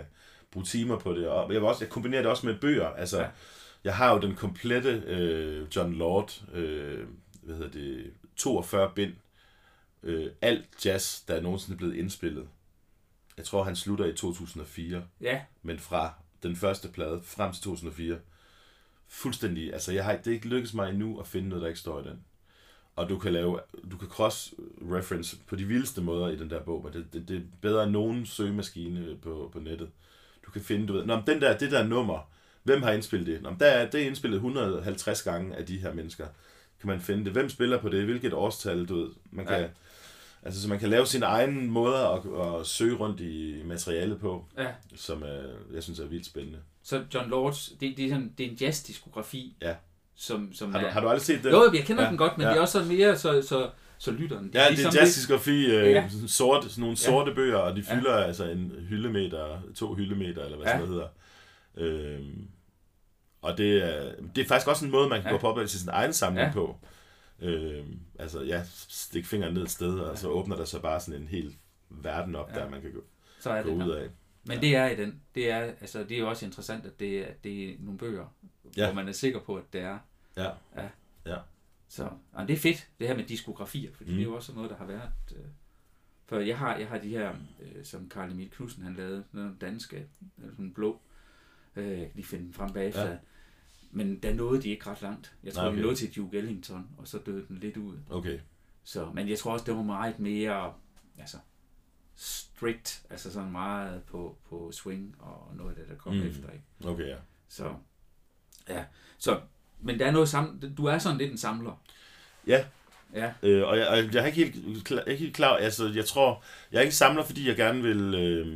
bruge timer på det. Og jeg, vil også, jeg kombinerer det også med bøger. Altså, ja. jeg har jo den komplette øh, John Lord øh, hvad hedder det, 42 bind, øh, alt jazz, der er nogensinde blevet indspillet. Jeg tror, han slutter i 2004.
Ja.
Men fra den første plade frem til 2004, fuldstændig, altså jeg har, det er ikke lykkedes mig endnu at finde noget, der ikke står i den. Og du kan lave, du kan cross-reference på de vildeste måder i den der bog, men det, det, det er bedre end nogen søgemaskine på, på nettet. Du kan finde, du ved, Nå, den der, det der nummer, hvem har indspillet det? Nå, der er, det er indspillet 150 gange af de her mennesker kan man finde det. Hvem spiller på det? Hvilket årstal, du ved. Man kan, ja. Altså, så man kan lave sin egen måde at, at søge rundt i materialet på, ja. som er, jeg synes er vildt spændende.
Så John Lords, det, det, er, sådan, det er en jazz-diskografi,
ja.
Som, som
har, du, er, har du aldrig set det?
Jo, jeg kender ja. den godt, men ja. det er også sådan mere, så, så, så lytter den.
Ja, det er, ligesom jazz-diskografi, øh, ja. sort, sådan nogle ja. sorte bøger, og de fylder ja. altså en hyldemeter, to hyldemeter, eller hvad ja. sådan noget hedder. Øhm, og det er, det er faktisk også en måde, man kan ja. gå på til sin egen samling ja. på. Øh, altså, ja, stik fingeren ned et sted, og ja. så åbner der så bare sådan en hel verden op, ja. der man kan gå, så er gå det ud af.
Men ja. det er i den. Det er, altså, det er jo også interessant, at det, at det er nogle bøger, ja. hvor man er sikker på, at det er.
Ja.
ja.
ja.
Så og det er fedt, det her med diskografier, fordi mm. det er jo også noget, der har været... Øh, for jeg har, jeg har de her, øh, som Karl Emil Knudsen han lavede, noget danske, sådan blå, øh, lige finde dem frem bagefter. Ja. Men der nåede de ikke ret langt. Jeg tror, okay. de nåede til Duke Ellington, og så døde den lidt ud.
Okay.
Så, men jeg tror også, det var meget mere altså, strict, altså sådan meget på, på swing og noget af det, der kom mm. efter. Ikke?
Okay, ja.
Så, ja. Så, men der er noget sam- du er sådan lidt en samler.
Ja.
Ja.
Øh, og jeg, jeg, jeg er ikke helt, klar, ikke helt klar, altså jeg tror, jeg er ikke samler, fordi jeg gerne vil, øh,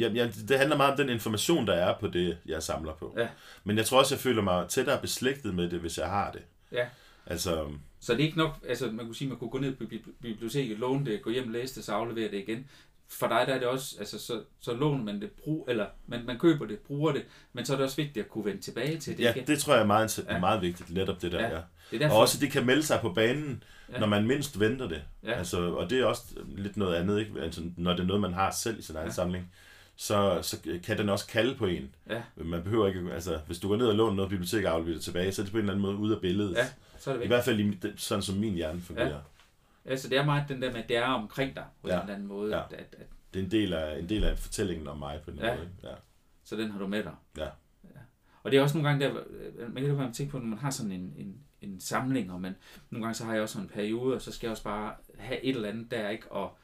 ja, ja, det handler meget om den information, der er på det, jeg samler på.
Ja.
Men jeg tror også, jeg føler mig tættere beslægtet med det, hvis jeg har det.
Ja.
Altså,
Så det er ikke nok, altså man kunne sige, man kunne gå ned på bibli- biblioteket, låne det, gå hjem, læse det, så aflevere det igen. For dig der er det også, altså så, så låner man det, brug, eller man, man køber det, bruger det, men så er det også vigtigt at kunne vende tilbage til det.
ja,
ikke?
det tror jeg er meget,
Ja.
meget vigtigt, netop det der,
Ja.
ja.
det er derfor,
Og også, det kan melde sig på banen,
Ja.
når man mindst venter det.
Ja.
Altså, og det er også lidt noget andet, ikke? Altså, når det er noget, man har selv i sin egen
ja.
samling, så, så kan den også kalde på en.
Ja.
Man behøver ikke, altså, hvis du går ned og låner noget bibliotek og afleverer det tilbage, så er det på en eller anden måde ude af billedet.
ja, så er det
I
vigtigt.
hvert fald i, sådan som min hjerne fungerer.
Ja.
Ja.
Altså det er meget den der med, at det er omkring dig, på ja. En eller anden måde,
Ja.
at, at, at,
Det er en del af, en del af fortællingen om mig på den
Ja.
måde. Ja.
så den har du med dig.
Ja.
ja. Og det er også nogle gange, der, man kan jo man tænke på, når man har sådan en, en, en samling, og man, nogle gange så har jeg også en periode, og så skal jeg også bare have et eller andet der, ikke? Og,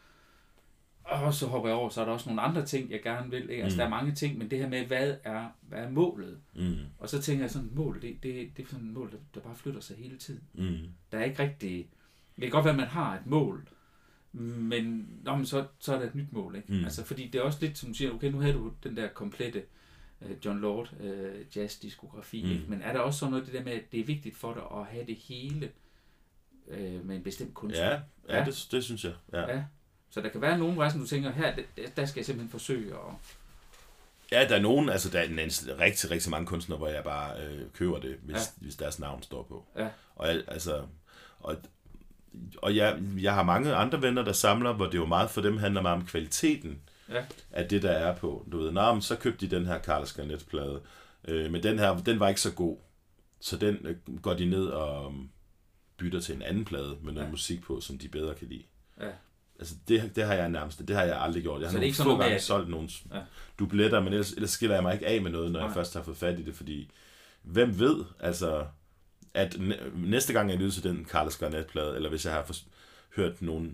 og så hopper jeg over, så er der også nogle andre ting, jeg gerne vil. Ikke? Altså,
Mm.
der er mange ting, men det her med, hvad er, hvad er målet?
Mm.
Og så tænker jeg sådan, mål, det, det, det er sådan et mål, der, der bare flytter sig hele tiden.
Mm.
Der er ikke rigtig... Det kan godt være, at man har et mål, men, nå, men så, så er der et nyt mål. Ikke?
Mm.
Altså, fordi det er også lidt, som du siger, okay, nu havde du den der komplette uh, John Lord uh, jazz-diskografi,
Mm.
ikke? men er der også sådan noget det der med, at det er vigtigt for dig at have det hele uh, med en bestemt kunstner?
Ja, ja,
Ja.
Det, det synes jeg. Ja.
Ja. Så der kan være nogle rejser, du tænker, her, der, skal jeg simpelthen forsøge at...
Ja, der er nogen, altså der er en, rigtig, rigtig mange kunstnere, hvor jeg bare øh, køber det, hvis,
Ja.
hvis deres navn står på.
Ja.
Og jeg, altså, og, og jeg, jeg har mange andre venner, der samler, hvor det jo meget for dem handler meget om kvaliteten
Ja.
af det, der er på. Du ved, Nå, men så købte de den her Carlos Garnet-plade, øh, men den her, den var ikke så god. Så den øh, går de ned og bytter til en anden plade med noget
ja.
musik på, som de bedre kan lide.
Ja.
Altså, det, det har jeg nærmest, det har jeg aldrig gjort. Jeg har nogle få gange
at-
solgt nogle
Ja.
dubletter, men ellers, ellers skiller jeg mig ikke af med noget, når
Nej.
jeg først har fået fat i det, fordi hvem ved, altså, at næ- næste gang jeg lytter til den Carlos Garnet-plade, eller hvis jeg har hørt nogle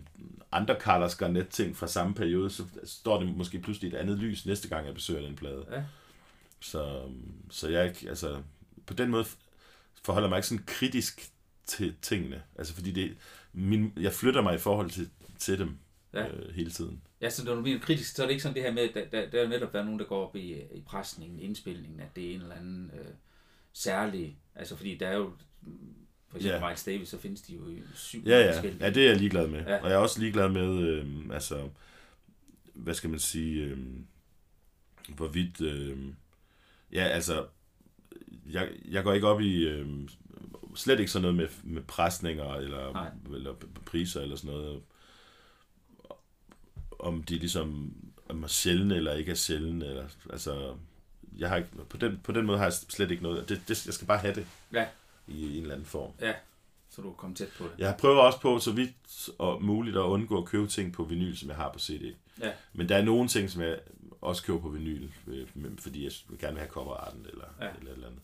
andre Carlos Garnet-ting fra samme periode, så står det måske pludselig et andet lys næste gang, jeg besøger den plade.
Ja.
Så, så jeg ikke, altså, på den måde forholder jeg mig ikke sådan kritisk til tingene. Altså, fordi det, min, jeg flytter mig i forhold til, til dem
Ja.
øh, hele tiden.
Ja, så når du bliver kritisk, så er det ikke sådan det her med, der, der, der er jo netop været nogen, der går op i, i presningen, indspilningen, at det er en eller anden øh, særlig, altså fordi der er jo, for eksempel
Ja.
Miles Davis, så findes de jo i syv
Ja, ja.
forskellige.
ja, det er jeg ligeglad med.
Ja.
Ja. Og jeg er også ligeglad med, øh, altså, hvad skal man sige, øh, hvorvidt, øh, ja, altså, jeg, jeg går ikke op i, øh, slet ikke sådan noget med, med presninger eller,
Nej.
eller priser eller sådan noget. Om de ligesom om er sjældne eller ikke er sjældne. Eller, altså, jeg har ikke, på, den, på den måde har jeg slet ikke noget. Det, det, jeg skal bare have det
Ja.
i en eller anden form.
Så du kommer tæt på det.
Jeg prøver også på, så vidt og muligt, at undgå at købe ting på vinyl, som jeg har på CD.
Ja.
Men der er nogle ting, som jeg også køber på vinyl, øh, fordi jeg gerne vil have coverarten eller,
Ja.
ja. eller et eller andet.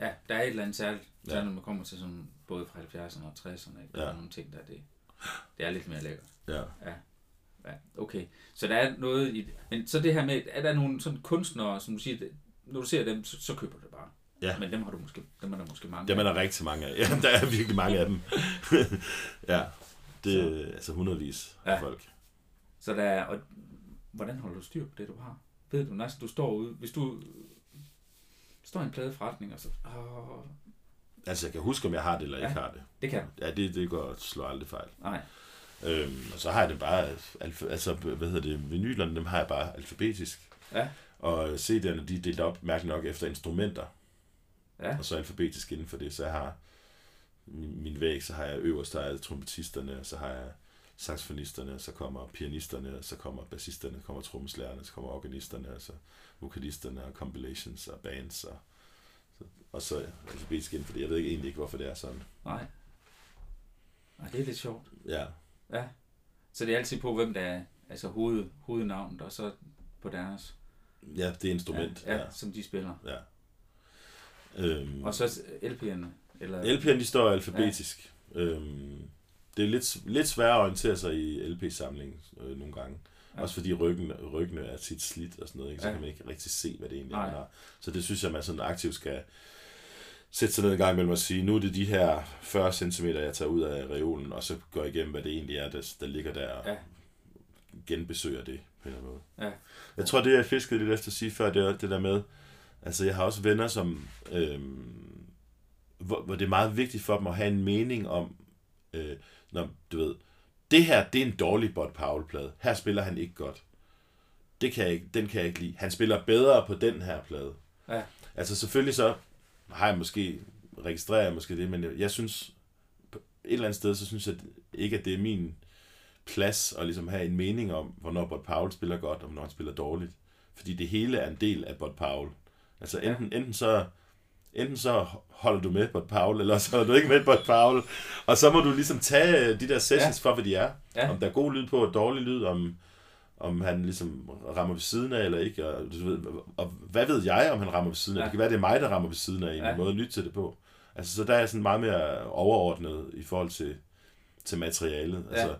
Ja, der er et eller andet særligt,
Ja.
særligt når man kommer til sådan, både fra 70'erne og 60'erne, ikke? der
Ja.
er nogle ting, der er det, det er lidt mere lækkert.
Ja.
Ja, okay. Så der er noget i. Men så det her med, er der nogle sådan kunstnere, som du siger, når du ser dem, så, så køber du det bare.
Ja.
Men dem har du måske, dem er der måske mange
Dem er
af.
der rigtig mange af. Ja, der er virkelig mange af dem. ja, det er altså hundredvis af
Ja.
folk.
Så der er, og hvordan holder du styr på det, du har? Ved du, næsten du står ude, hvis du står i en pladeforretning, og så, åh,
Altså, jeg kan huske, om jeg har det eller
Ja.
ikke har det.
det kan.
Ja, det, det går slår aldrig fejl.
Nej.
Øhm, og så har jeg det bare, alfa, altså, hvad hedder det, vinylerne, dem har jeg bare alfabetisk.
Ja.
Og CD'erne, de er delt op, mærkeligt nok, efter instrumenter.
Ja.
Og så alfabetisk inden for det, så jeg har min, min væg, så har jeg øverst, der er trompetisterne, og så har jeg saxofonisterne, så kommer pianisterne, så kommer bassisterne, så kommer trommeslærerne, så kommer organisterne, og så vokalisterne, og compilations og bands, og, så, og så alfabetisk inden for det. Jeg ved ikke egentlig ikke, hvorfor det er sådan.
Nej. Nej, det er lidt sjovt.
Ja,
Ja. Så det er altid på, hvem der er, altså hoved, hovednavnet, og så på deres,
ja det er instrument.
ja, ja, som de spiller.
ja. Øhm,
Og så LP'erne. Eller,
LP'erne, de står alfabetisk. Ja. Øhm, det er lidt, lidt sværere at orientere sig i LP-samlingen øh, nogle gange.
Ja.
Ja. Også fordi ryggen, ryggene er tit slidt og sådan noget, ikke? så
Ja.
ja. kan man ikke rigtig se, hvad det egentlig er. Så det synes jeg, man sådan aktivt skal sætte sig ned en gang mellem og sige, nu er det de her 40 cm, jeg tager ud af reolen, og så går igennem, hvad det egentlig er, der, der ligger der, og
Ja.
genbesøger det på en eller anden måde.
Ja.
Jeg tror, det jeg fiskede lidt efter at sige før, det er det der med, altså jeg har også venner, som øhm, hvor, hvor det er meget vigtigt for dem at have en mening om, øh, når du ved, det her, det er en dårlig Bud Powell-plade. Her spiller han ikke godt. Det kan jeg ikke, den kan jeg ikke lide. Han spiller bedre på den her plade.
Ja.
Altså selvfølgelig så har jeg måske, registrerer jeg måske det, men jeg, jeg synes, et eller andet sted, så synes jeg ikke, at det er min plads at ligesom have en mening om, hvornår Bud Powell spiller godt, og hvornår han spiller dårligt. Fordi det hele er en del af Bud Powell. Altså enten, ja. enten så enten så holder du med Bud Powell, eller så holder du ikke med Bud Powell. Og så må du ligesom tage de der sessions ja. for, hvad de er. Ja. Om der er god lyd på, og dårlig lyd, om, om han ligesom rammer ved siden af eller ikke. Og, du ved, og hvad ved jeg, om han rammer ved siden af? Ja. Det kan være, det er mig, der rammer ved siden af, en ja. måde at lytte til det på. Altså, så der er jeg sådan meget mere overordnet i forhold til, til materialet. Ja. Altså,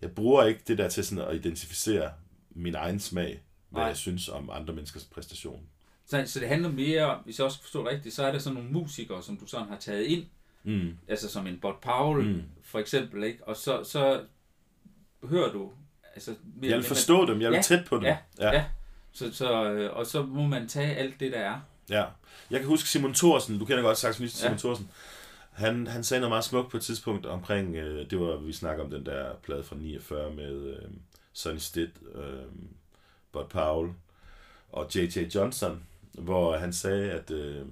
jeg bruger ikke det der til sådan at identificere min egen smag, hvad Nej. jeg synes om andre menneskers præstation.
Så, så det handler mere om, hvis jeg også forstår rigtigt, så er der sådan nogle musikere, som du sådan har taget ind, mm. altså som en Bud Powell mm. for eksempel, ikke? og så, så hører du... Altså,
jeg vil forstå man, dem, jeg vil ja, tæt på dem.
Ja, ja. ja. Så, så, øh, og så må man tage alt det, der er.
Ja. Jeg kan huske Simon Thorsen, du kender godt saxofonisten ja. Simon Thorsen, han, han sagde noget meget smukt på et tidspunkt omkring, øh, det var, vi snakker om den der plade fra 49 med øh, Sonny Stitt, øh, Bud Powell og J.J. Johnson, hvor han sagde, at øh,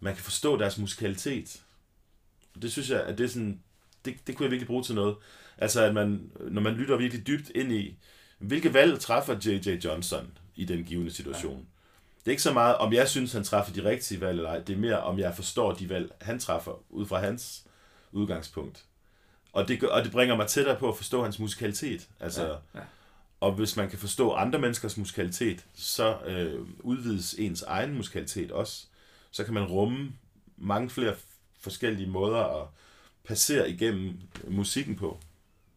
man kan forstå deres musikalitet. Det synes jeg, at det er sådan, det, det kunne jeg virkelig bruge til noget. Altså, at man, når man lytter virkelig dybt ind i, hvilke valg træffer J.J. Johnson i den givende situation? Ja. Det er ikke så meget, om jeg synes, han træffer de rigtige valg eller ej. Det er mere, om jeg forstår de valg, han træffer, ud fra hans udgangspunkt. Og det, og det bringer mig tættere på at forstå hans musikalitet. Altså, ja, ja. Og hvis man kan forstå andre menneskers musikalitet, så øh, udvides ens egen musikalitet også. Så kan man rumme mange flere forskellige måder at passere igennem musikken på.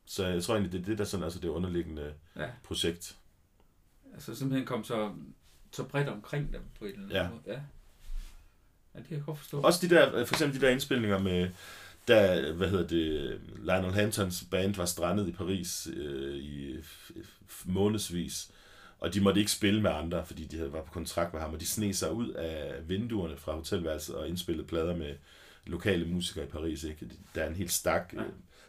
Så jeg tror egentlig, det er det, der sådan, altså det underliggende ja. projekt.
Altså simpelthen kom så, så bredt omkring dem på en eller anden ja. måde. Ja. ja, det kan jeg godt forstå.
Også de der, for eksempel de der indspilninger med, da, hvad hedder det, Lionel Hamptons band var strandet i Paris øh, i månedsvis, og de måtte ikke spille med andre, fordi de havde var på kontrakt med ham, og de sne sig ud af vinduerne fra hotelværelset og indspillede plader med lokale musikere i Paris. Ikke? Der er en helt stak ja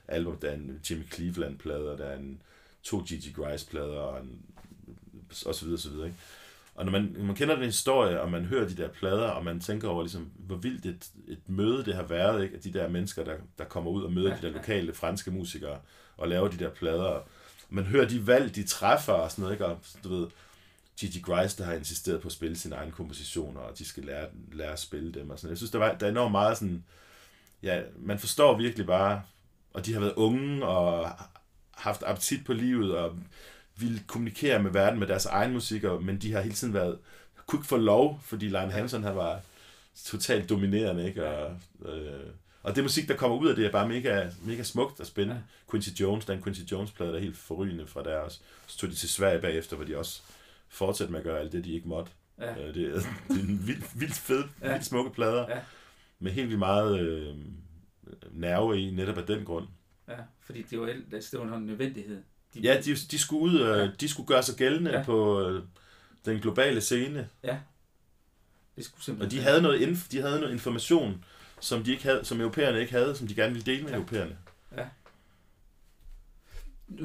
album, der er en Jimmy Cleveland-plade, der er en to G.G. Grice-plader, og, en, og så videre, så videre. Ikke? Og når man, når man kender den historie, og man hører de der plader, og man tænker over, ligesom, hvor vildt et, et møde det har været, ikke? at de der mennesker, der, der kommer ud og møder de der lokale franske musikere, og laver de der plader, man hører de valg, de træffer og sådan noget, ikke? Og, du ved, Gigi Grice, der har insisteret på at spille sine egne kompositioner, og de skal lære, lære at spille dem og sådan Jeg synes, der, var, der er enormt meget sådan, ja, man forstår virkelig bare, og de har været unge og haft appetit på livet, og ville kommunikere med verden med deres egen musik, men de har hele tiden været, kunne ikke få lov, fordi Lion Hansen har var totalt dominerende, ikke? Og, øh, og det musik, der kommer ud af det, er bare mega, mega smukt og spændende. Ja. Quincy Jones, der er en Quincy Jones-plade, der er helt forrygende fra der også. Så tog de til Sverige bagefter, hvor de også fortsatte med at gøre alt det, de ikke måtte. Ja. Øh, det, er, det er en vildt, vildt fed, ja. vildt smukke plader. Ja. Med helt vildt meget øh, nerve i, netop af den grund.
Ja, fordi det var, altså, det var en nødvendighed.
De, ja, de, de, skulle ud, øh, ja. de skulle gøre sig gældende ja. på øh, den globale scene. Ja. Det skulle simpelthen og de havde, noget inf- de havde noget information, som, de ikke havde, som europæerne ikke havde, som de gerne ville dele med ja. europæerne. Ja.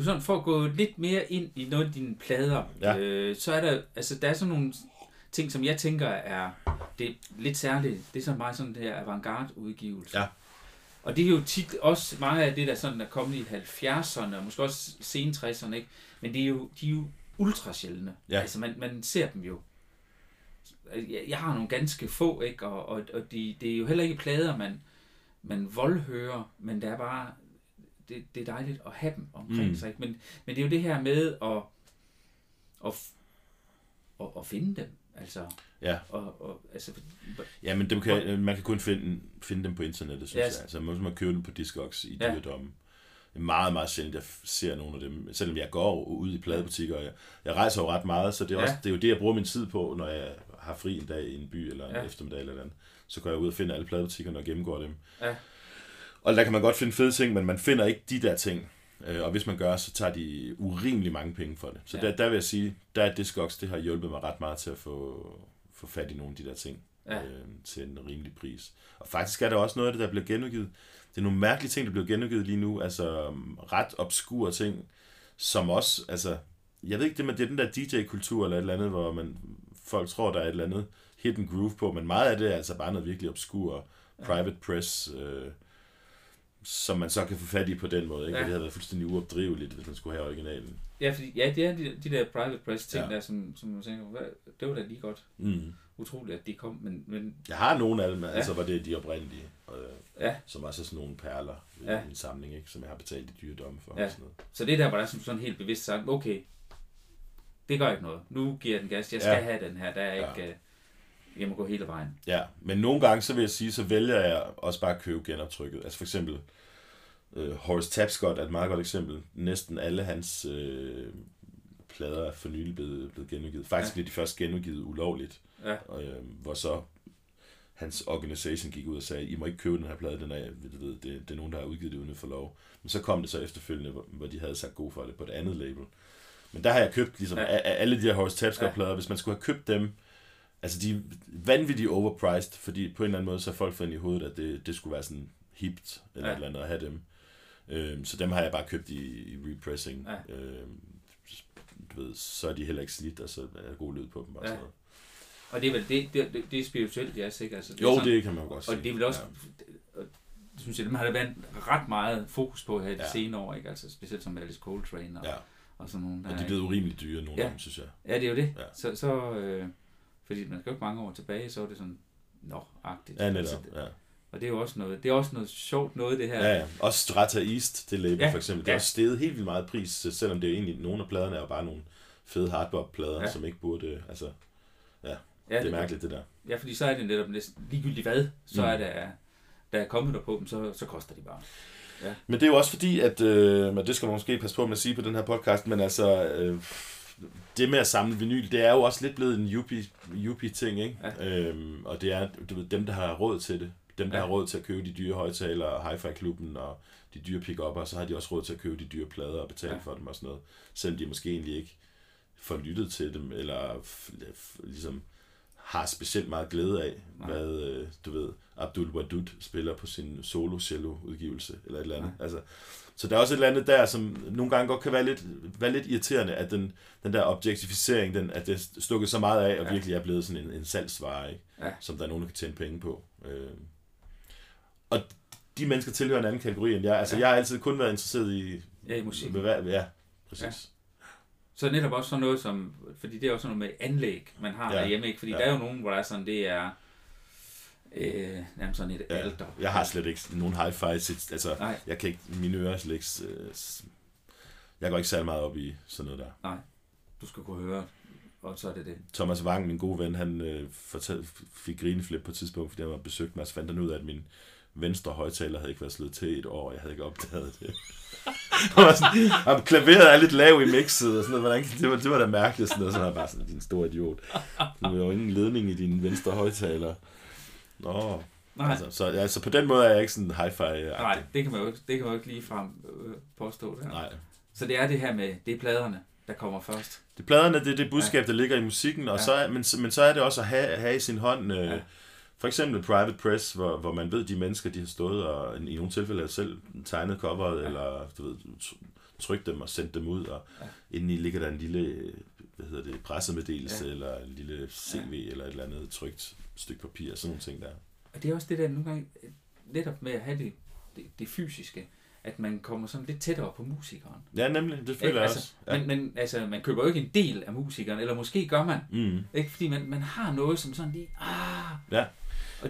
Sådan for at gå lidt mere ind i nogle af dine plader, ja. øh, så er der, altså der er sådan nogle ting, som jeg tænker er det er lidt særligt. Det er så meget sådan det her avantgarde udgivelse. Ja. Og det er jo tit også mange af det, der sådan er kommet i 70'erne, og måske også sen 60'erne, ikke? Men det er jo, de er jo ultra sjældne. Ja. Altså man, man ser dem jo jeg har nogle ganske få, ikke? Og, og, og de, det er jo heller ikke plader, man, man voldhører, men det er bare, det, det er dejligt at have dem omkring mm. sig. Ikke? Men, men det er jo det her med at, at, at, at finde dem. Altså,
ja.
Og, og, altså,
ja, men dem kan, man kan kun finde, finde dem på internettet, synes yes. jeg. Altså, man må købe dem på Discogs i ja. dyrdom. Det er meget, meget sjældent, jeg ser nogle af dem. Selvom jeg går ud i pladebutikker, og jeg, jeg rejser jo ret meget, så det er, også, ja. det er jo det, jeg bruger min tid på, når jeg har fri en dag i en by, eller en ja. eftermiddag eller andet, så går jeg ud og finder alle pladebutikkerne og gennemgår dem. Ja. Og der kan man godt finde fede ting, men man finder ikke de der ting. Øh, og hvis man gør, så tager de urimelig mange penge for det. Så ja. der, der vil jeg sige, der er Discogs, det har hjulpet mig ret meget til at få, få fat i nogle af de der ting. ja. øh, til en rimelig pris. Og faktisk er der også noget af det, der bliver genudgivet. Det er nogle mærkelige ting, der bliver genudgivet lige nu, altså um, ret obskure ting, som også, altså, jeg ved ikke, det, men det er den der DJ-kultur eller et eller andet, hvor man, folk tror, der er et eller andet hidden groove på, men meget af det er altså bare noget virkelig obskur, private press, øh, som man så kan få fat i på den måde. Ikke? Ja. det havde været fuldstændig uopdriveligt, hvis man skulle have originalen.
Ja, fordi, ja det er de, de der private press ting, ja. der, som, som man tænker, hvad, det var da lige godt. Mm. Utroligt, at de kom, men... men
jeg har nogle af dem, ja. altså var det de oprindelige, øh, ja. som også er sådan nogle perler i ja. min samling, ikke? som jeg har betalt i dyredomme for. Ja. Og sådan noget.
Så det der, hvor der er sådan helt bevidst sagt, okay, det gør ikke noget. Nu giver jeg den gas, jeg skal ja. have den her, der er ja. ikke... Jeg må gå hele vejen.
Ja, men nogle gange, så vil jeg sige, så vælger jeg også bare at købe genoptrykket. Altså for eksempel, uh, Horace Tapscott er et meget godt eksempel. Næsten alle hans uh, plader er for nylig blevet, blevet genudgivet. Faktisk ja. blev de først genudgivet ulovligt. Ja. Og, uh, hvor så hans organisation gik ud og sagde, I må ikke købe den her plade, den er, ved, ved, det, det er nogen, der har udgivet det uden for lov. Men så kom det så efterfølgende, hvor, hvor de havde sagt god for det på et andet label. Men der har jeg købt ligesom ja. alle de her Horace Tapscott-plader. Ja. Hvis man skulle have købt dem, altså de er vanvittigt overpriced, fordi på en eller anden måde, så har folk fundet i hovedet, at det, det skulle være sådan hipt, eller ja. et eller andet at have dem. Øhm, så dem har jeg bare købt i, i repressing. Ja. Øhm, du ved, så er de heller ikke slidt, og så er der god lyd på dem. Bare ja. sådan noget.
Og det er vel det, det, det er spirituelt, jeg er sikker. Altså,
det jo, sådan, det kan man godt sige.
Og det er vel også, ja. det synes jeg, dem har der været ret meget fokus på her de ja. senere år, ikke? Altså specielt som Alice Coltrane og, ja. og sådan nogle.
Der, og de er blevet urimeligt dyre, nogle ja. af dem, synes jeg.
Ja, det er jo det. Ja. Så, så øh, fordi man skal jo ikke mange år tilbage, så er det sådan, nå-agtigt.
Ja, netop, altså, ja.
Og det er jo også noget, det er også noget sjovt noget, det her.
Ja, ja. Også Strata East, det label ja, for eksempel. Det er ja. også steget helt vildt meget pris, selvom det er egentlig, nogle af pladerne er jo bare nogle fede hardbop-plader, ja. som ikke burde, altså, ja, ja det er det, mærkeligt det der.
Ja, fordi så er det netop næsten ligegyldigt hvad, så mm. er der, der er kommet der på dem, så, så koster de bare.
Ja. Men det er jo også fordi, at, øh, men det skal man måske passe på med at sige på den her podcast, men altså, øh, det med at samle vinyl, det er jo også lidt blevet en yuppie, yuppie ting, ikke? Ja. Øhm, og det er du ved, dem, der har råd til det. Dem, der ja. har råd til at købe de dyre højtalere, hi-fi-klubben og de dyre pick og så har de også råd til at købe de dyre plader og betale ja. for dem og sådan noget. Selvom de måske egentlig ikke får lyttet til dem, eller ligesom har specielt meget glæde af, Nej. hvad, øh, du ved, Abdul Wadud spiller på sin solo cello udgivelse, eller et eller andet. Altså, så der er også et eller andet der, som nogle gange godt kan være lidt, være lidt irriterende, at den, den der objektificering, den, at det stukket så meget af, og ja. virkelig er blevet sådan en, en salgsvare, ikke? Ja. som der er nogen, der kan tjene penge på. Øh. Og de mennesker tilhører en anden kategori end jeg. Altså, ja. jeg har altid kun været interesseret i...
Ja, i musik.
Med, ja, præcis. Ja.
Så netop også sådan noget som, fordi det er også noget med anlæg, man har ja. derhjemme, ikke? Fordi ja. der er jo nogen, hvor der er sådan, det er øh, nærmest sådan et ja. alter.
Jeg har slet ikke nogen hi-fi, altså, Nej. jeg kan ikke, mine ører slet ikke, øh, jeg går ikke særlig meget op i sådan noget der.
Nej, du skal kunne høre, og så er det det.
Thomas Wang, min gode ven, han øh, fortal, fik grineflip på et tidspunkt, fordi han var besøgt mig, så fandt han ud af, at min venstre højtaler havde ikke været slået til et år, og jeg havde ikke opdaget det. var sådan, klaveret er lidt lav i mixet, og sådan noget. Hvordan, det, var, det var da mærkeligt, sådan noget. Så var bare sådan, din store idiot. Du har jo ingen ledning i din venstre højtaler. Nå, Nej. Altså, så altså, på den måde er jeg ikke sådan hi-fi
Nej, det kan man jo ikke, det kan man jo ikke lige frem øh, påstå. Det. Nej. Så det er det her med, det er pladerne, der kommer først.
Det er pladerne, det er det budskab, ja. der ligger i musikken, og ja. så, men, men så er det også at have, have i sin hånd, øh, ja. for eksempel Private Press, hvor, hvor man ved, de mennesker, de har stået og i nogle tilfælde selv tegnet coveret, ja. eller du ved, trykt dem og sendt dem ud, og ja. indeni ligger der en lille hvad hedder det, pressemeddelelse, ja. eller en lille CV, ja. eller et eller andet trygt stykke papir, og sådan nogle ting der.
Og det er også det der nogle gange, netop med at have det, det, det fysiske, at man kommer sådan lidt tættere på musikeren.
Ja, nemlig, det føler jeg
altså,
også.
Ja. Men, men altså, man køber jo ikke en del af musikeren, eller måske gør man. Mm. Ikke? Fordi man, man har noget som sådan lige, ah.
Ja. Og,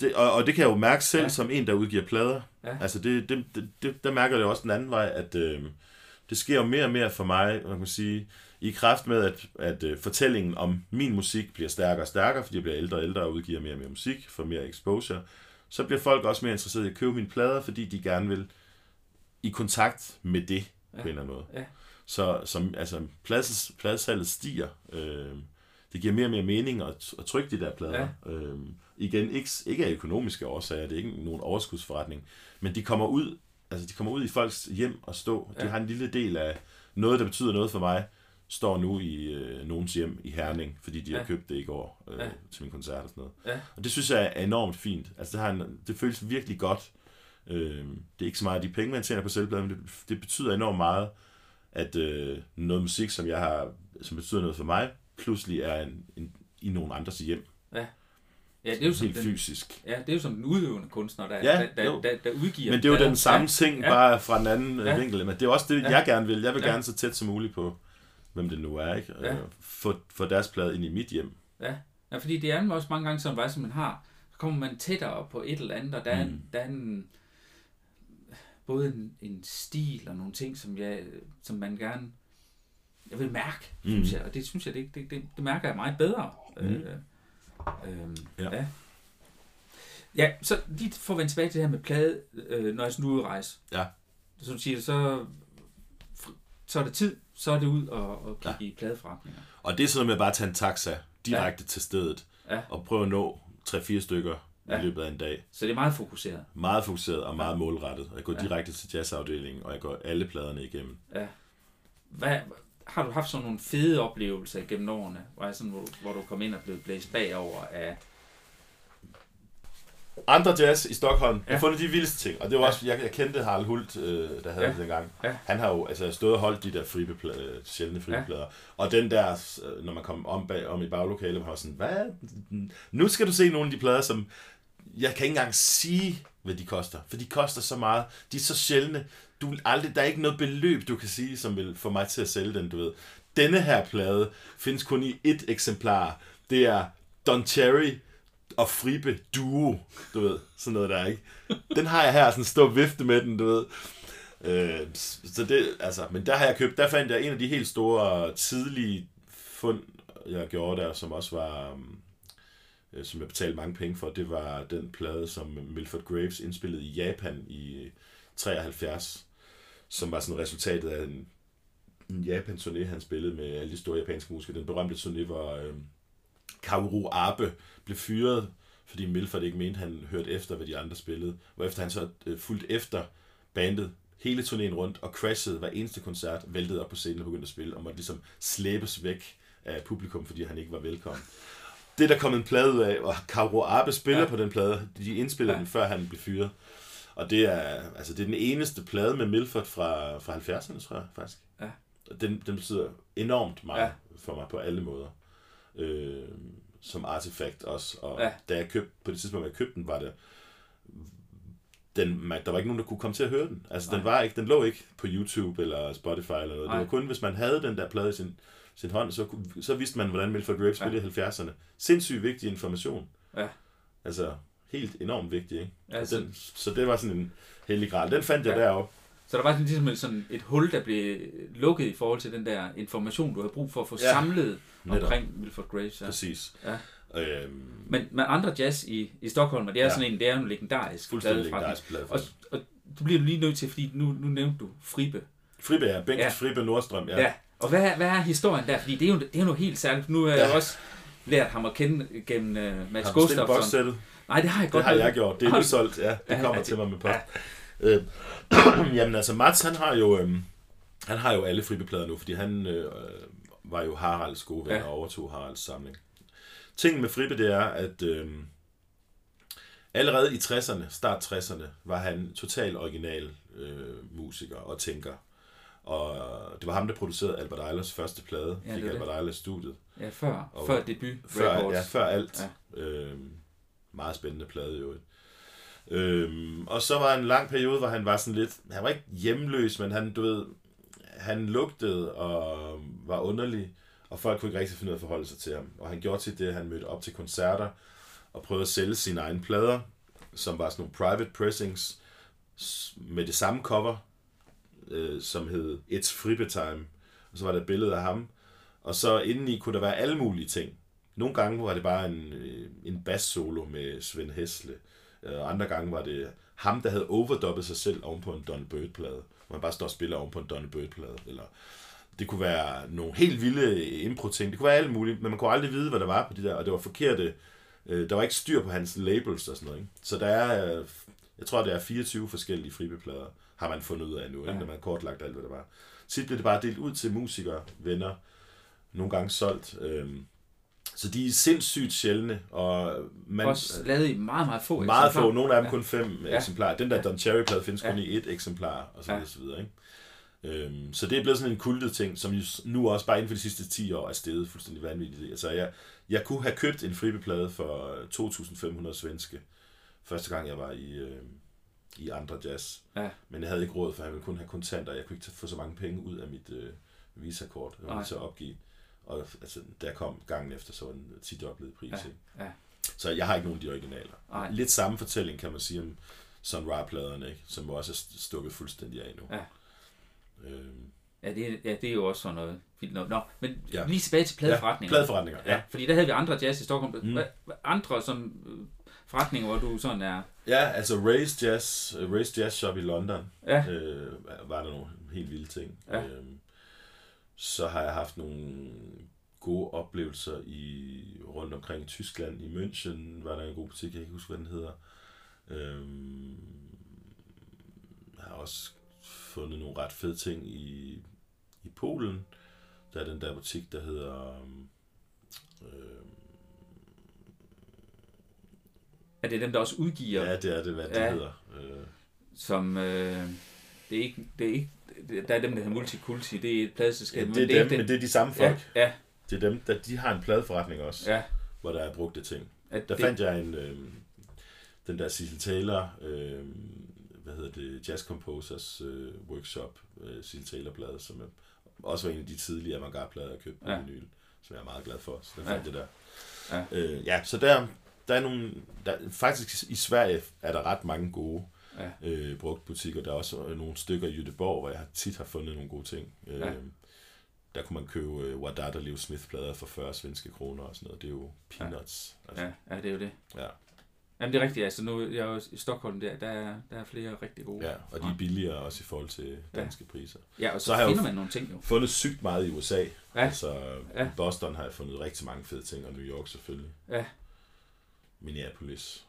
det, og, og det kan jeg jo mærke selv ja. som en, der udgiver plader. Ja. Altså, det, det, det, det, der mærker det også den anden vej, at øh, det sker jo mere og mere for mig, man kan sige, i kraft med, at, at uh, fortællingen om min musik bliver stærkere og stærkere, fordi jeg bliver ældre og ældre og udgiver mere og mere musik, får mere exposure, så bliver folk også mere interesserede i at købe mine plader, fordi de gerne vil i kontakt med det ja. på en eller anden måde. Ja. Så som, altså, plads, pladsalget stiger. Øh, det giver mere og mere mening at, at trykke de der plader. Ja. Øh, igen, ikke, ikke af økonomiske årsager, det er ikke nogen overskudsforretning, men de kommer ud, altså de kommer ud i folks hjem og stå. Ja. De har en lille del af noget, der betyder noget for mig, står nu i øh, nogens hjem i Herning, fordi de ja. har
Ja.
købt det i går øh,
Ja.
ja. til min koncert og sådan noget.
Ja.
Og det synes jeg er enormt fint. Altså det, har en, det føles virkelig godt. Øh, det er ikke så meget de penge, man tjener på selvpladen, men det, det betyder enormt meget, at øh, noget musik, som jeg har, som betyder noget for mig, pludselig er en, en, i nogen andres hjem.
Ja, det er jo som
Helt
den,
fysisk.
ja, det er jo som den udøvende kunstner, der,
Ja,
der, der, der, der, udgiver.
Men det er jo den samme
ja,
ting,
ja.
bare fra en anden
Ja.
ja. vinkel. Men det er også det,
Ja.
jeg gerne vil. Jeg vil
Ja.
gerne så tæt som muligt på, hvem det nu er, ikke?
Ja.
Øh, Få, få deres plade ind i mit hjem.
Ja. ja, fordi det er nemlig også mange gange sådan, hvad som man har, så kommer man tættere på et eller andet, og der er,
Mm.
en, der er en, både en, en stil og nogle ting, som, jeg, som man gerne jeg vil mærke, mm. synes jeg, og det synes jeg, det, det, det, det mærker jeg meget bedre.
Mm.
Øh, øh,
Ja.
ja. ja. så lige for at vende tilbage til det her med plade, øh, når jeg sådan rejse.
Ja.
Så du siger, så, så er det tid, så er det ud og, og kigge ja. i pladeforretninger.
Og det er sådan noget med bare at tage en taxa direkte ja. til stedet,
Ja.
og prøve at nå 3-4 stykker
Ja.
i løbet af en dag.
Så det er meget fokuseret.
Meget fokuseret og meget målrettet. Og jeg går
Ja.
direkte til jazzafdelingen, og jeg går alle pladerne igennem.
Ja. Hvad, har du haft sådan nogle fede oplevelser gennem årene, hvor, sådan, hvor, hvor du kom ind og blev blæst bagover af...
Andre jazz i Stockholm, ja. jeg
Ja.
har fundet de vildeste ting. Og det var
Ja.
også, jeg, jeg kendte Harald Hult, øh, der havde
Ja.
det dengang.
Ja.
Han har jo altså, stået og holdt de der fribeplader, sjældne fribeplader. Ja. Og den der, øh, når man kom om, bag, om i baglokalet, var sådan, hvad? Nu skal du se nogle af de plader, som jeg kan ikke engang sige, hvad de koster. For de koster så meget. De er så sjældne. Du vil aldrig, der er ikke noget beløb, du kan sige, som vil få mig til at sælge den, du ved. Denne her plade findes kun i et eksemplar. Det er Don Cherry og Fribe Duo, du ved, sådan noget der, ikke? Den har jeg her, sådan stå vifte med den, du ved. Øh, så det, altså, men der har jeg købt, der fandt jeg en af de helt store, tidlige fund, jeg gjorde der, som også var, øh, som jeg betalte mange penge for, det var den plade, som Milford Graves indspillede i Japan i 73, som var sådan resultatet af en, en Japan-turné, han spillede med alle de store japanske musikere. Den berømte turné, hvor øh, Kaoru Abe blev fyret, fordi Milford ikke mente, han hørte efter, hvad de andre spillede. Hvorefter han så øh, fulgte efter bandet hele turnéen rundt og crashede hver eneste koncert, væltede op på scenen og begyndte at spille, og måtte ligesom slæbes væk af publikum, fordi han ikke var velkommen. Det er der kom en plade ud af, og Kaoru Abe spiller ja. På den plade. De indspillede ja. Den, før han blev fyret. Og det er, altså det er den eneste plade med Milford fra, fra 70'erne, tror jeg faktisk.
Ja.
Den, den betyder enormt meget. Ja. for mig på alle måder. Øh, som artefakt også. Og ja.
Ja.
da jeg købte, på det tidspunkt, jeg købte den, var det den, man, der var ikke nogen, der kunne komme til at høre den. Altså, den,
Nej.
var ikke, den lå ikke på YouTube eller Spotify eller noget. Det
Nej.
var kun, hvis man havde den der plade i sin, sin hånd, så, så vidste man, hvordan Milford Graves
Ja.
spillede i 70'erne. Sindssygt vigtig information.
Ja.
Altså, helt enormt vigtig, ikke?
Ja,
Ja,
så-
den, så det var sådan en hellig gral. Den fandt jeg
Ja.
deroppe.
Så der var sådan ligesom sådan et hul, der blev lukket i forhold til den der information, du havde brug for at få
Ja.
samlet
Netop.
omkring Milford Graves. Ja.
Præcis.
Ja.
Øhm,
Men med andre jazz i, i Stockholm, og det er
Ja.
sådan en, det er en legendarisk
fuldstændig
pladeforretning.
legendarisk plade.
Og, og du bliver lige nødt til, fordi nu, nu nævnte du Fribe.
Fribe, ja. Bengt
Ja.
Fribe Nordstrøm, ja.
Ja. Og hvad, er- hvad er historien der? Fordi det er jo, det er jo noget helt særligt. Nu har jeg
Ja.
også lært ham at kende gennem uh, Mads
Har du
Gustafsson. Nej, det har jeg
Det
godt
har
nok.
jeg gjort. Det er
Har du-
udsolgt, ja. Det kommer
ja,
til mig med post.
ja.
Øh, jamen altså, Mats, han har jo, øhm, han har jo alle fribeplader nu, fordi han øh, var jo Haralds gode ven
Ja.
og overtog Haralds samling. Tingen med Fribe, det er, at øh, allerede i 60'erne, start 60'erne, var han total original øh, musiker og tænker. Og det var ham, der producerede Albert Eilers første plade,
Ja,
fik
er
Albert Eilers studiet.
Ja, før,
Og-
før debut
Før,
records.
ja, før alt.
Ja.
Øhm, meget spændende plade jo. Øhm, og så var en lang periode, hvor han var sådan lidt, han var ikke hjemløs, men han, du ved, han lugtede og var underlig, og folk kunne ikke rigtig finde ud af at forholde sig til ham. Og han gjorde til det, at han mødte op til koncerter og prøvede at sælge sine egne plader, som var sådan nogle private pressings med det samme cover, øh, som hed It's Fribe Time. Og så var der et billede af ham. Og så indeni kunne der være alle mulige ting. Nogle gange var det bare en, øh, en bass-solo med Svend Hesle. Øh, og andre gange var det ham, der havde overdubbet sig selv oven på en Donny Bird-plade. Hvor man bare står og spiller oven på en Donny Bird-plade. Eller det kunne være nogle helt vilde impro-ting. Det kunne være alt muligt, men man kunne aldrig vide, hvad der var på de der. Og det var forkerte. øh, Der var ikke styr på hans labels og sådan noget. Ikke? Så der er, øh, jeg tror, det er 24 forskellige fribeplader, har man fundet ud af nu, ja. Når man har kortlagt alt, hvad der var. Tit blev det bare delt ud til musikere, venner, nogle gange solgt. Øhm, så de er sindssygt sjældne, og man,
Også lavet i meget, meget få
meget
eksemplarer.
få, nogle af dem
Ja.
kun fem
Ja.
eksemplarer. Den der Don Cherry-plade findes kun
Ja.
i et eksemplar, og så
Ja.
videre, så videre, ikke? Øhm, så det er blevet sådan en kultet ting, som nu også bare inden for de sidste 10 år er steget fuldstændig vanvittigt. Altså jeg, jeg kunne have købt en fribeplade for 2.500 svenske, første gang jeg var i, øh, i andre jazz.
Ja.
Men jeg havde ikke råd, for jeg ville kun have kontanter, jeg kunne ikke få så mange penge ud af mit øh, visakort, jeg til at opgive. Og altså, da jeg kom gangen efter, så var den 10 dobbelt pris.
Ja,
ikke?
ja.
Så jeg har ikke nogen af de originaler.
Nej.
Lidt samme fortælling, kan man sige, om Sun Ra-pladerne, ikke? som også er st- stukket fuldstændig af nu.
Ja.
Øhm,
Ja, det, er- ja, det er jo også sådan noget vildt noget. Nå, men
Ja.
lige tilbage til pladeforretninger.
Ja, pladeforretninger, ja.
ja. Fordi der havde vi andre jazz i Stockholm.
Mm.
Andre som øh, forretninger, hvor du sådan er...
Ja, altså Ray's Jazz, uh, Ray's Jazz Shop i London,
Ja.
øh, var der nogle helt vilde ting.
Ja.
Øhm, så har jeg haft nogle gode oplevelser i rundt omkring i Tyskland. I München var der en god butik, jeg kan ikke huske, hvad den hedder. Øhm, jeg har også fundet nogle ret fede ting i, i Polen. Der er den der butik, der hedder... øhm,
Er det dem, der også udgiver,
ja, det er det, hvad det
Ja.
hedder. Øh,
som... Øh, det er ikke... Det er ikke der er dem, der hedder Multikulti. Det er et pladeselskab.
Ja,
men
det er dem,
ikke
men det er de samme folk.
Ja, ja,
Det er dem, der, de har en pladeforretning også, ja. hvor der er brugte ting.
At
Der
det,
fandt jeg en, øh, den der Cecil Taylor, øh, hvad hedder det, Jazz Composers øh, Workshop, øh, Cecil Taylor plade, som er, også var en af de tidlige avantgarde-plader, jeg købte på
Ja.
vinyl, som jeg er meget glad for. Så den
Ja.
fandt jeg der.
Ja.
Øh, ja, så der, der er nogle, der, faktisk i Sverige er der ret mange gode
Ja.
øh, brugt butikker. Der er også øh, nogle stykker i Göteborg, hvor jeg tit har fundet nogle gode ting. Øh,
Ja.
Der kunne man købe øh, Wadada Leo Smith plader for 40 svenske kroner og sådan noget. Det er jo peanuts. Ja. Altså,
ja, ja, det er jo det.
ja.
Jamen, det er rigtigt. Altså, nu jeg er jo i Stockholm, der, der, er, der er flere rigtig gode.
ja, og de er billigere også i forhold til danske priser.
Ja, og så,
Så har
finder man nogle ting jo.
Fundet sygt meget i USA.
Ja.
Altså,
Ja.
Boston har jeg fundet rigtig mange fede ting, og New York selvfølgelig.
Ja.
Minneapolis.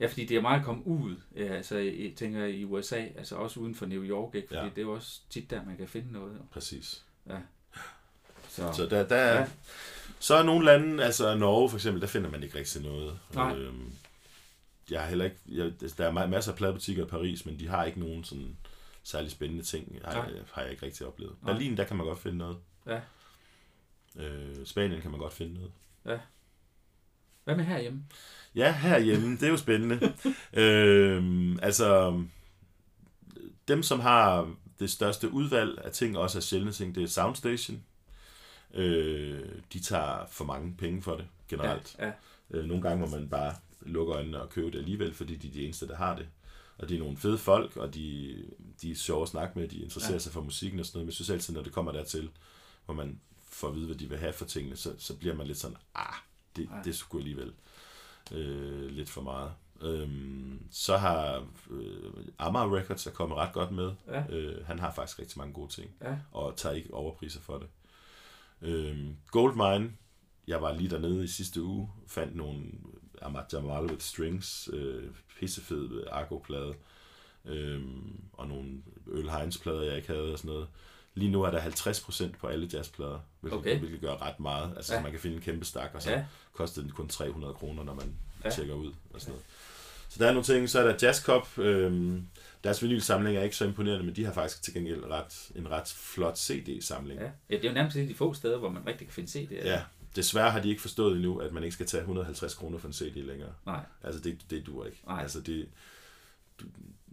Ja, fordi det er meget at komme ud, ja, altså, jeg tænker i USA, altså også uden for New York, ikke? Fordi
Ja.
det er jo også tit der, man kan finde noget.
Præcis.
Så,
Så der, der er,
Ja.
ja. Så er nogle lande, altså Norge for eksempel, der finder man ikke rigtig noget.
Nej.
Øhm, jeg har heller ikke, jeg, der er ma- masser af pladebutikker i Paris, men de har ikke nogen sådan særlig spændende ting, har, jeg, har jeg ikke rigtig oplevet.
Nej.
Berlin, der kan man godt finde noget.
Ja.
Øh, Spanien kan man godt finde noget.
hvad med herhjemme?
Ja, herhjemme, det er jo spændende. øhm, altså, dem som har det største udvalg af ting, også af sjældne ting, det er Soundstation. Øh, de tager for mange penge for det, generelt.
Ja, ja,
Øh, nogle gange må man bare lukke øjnene og købe det alligevel, fordi de er de eneste, der har det. Og det er nogle fede folk, og de, de er sjove at snakke med, de interesserer
Ja.
sig for musikken og sådan noget. Men jeg synes altid, når det kommer dertil, hvor man får at vide, hvad de vil have for tingene, så, så bliver man lidt sådan, ah, det,
Ja.
det sgu alligevel øh, lidt for meget. Øhm, så har øh, Amager Records er kommet ret godt med.
ja,
Øh, han har faktisk rigtig mange gode ting,
ja.
og tager ikke overpriser for det. Øhm, Goldmine, jeg var lige dernede i sidste uge, fandt nogle Ahmad Jamal with Strings, øh, pissefed Argo-plade, øhm, og nogle Øl Heinz-plader, jeg ikke havde og sådan noget. Lige nu er der 50% på alle jazzplader, hvilket,
Okay.
hvilket gør ret meget. Altså,
Ja.
man kan finde en kæmpe stak, og så
Ja.
koster den kun 300 kroner, når man
Ja.
tjekker ud og sådan noget. Så der er nogle ting, så er der Jazz Cop, øhm, deres vinylsamling er ikke så imponerende, men de har faktisk til gengæld ret, en ret flot CD-samling.
Ja. ja, det er jo nærmest de få steder, hvor man rigtig kan finde CD'er.
Ja, desværre har de ikke forstået endnu, at man ikke skal tage 150 kroner for en CD længere.
Nej,
Altså, det, det dur ikke.
Nej.
Altså, det,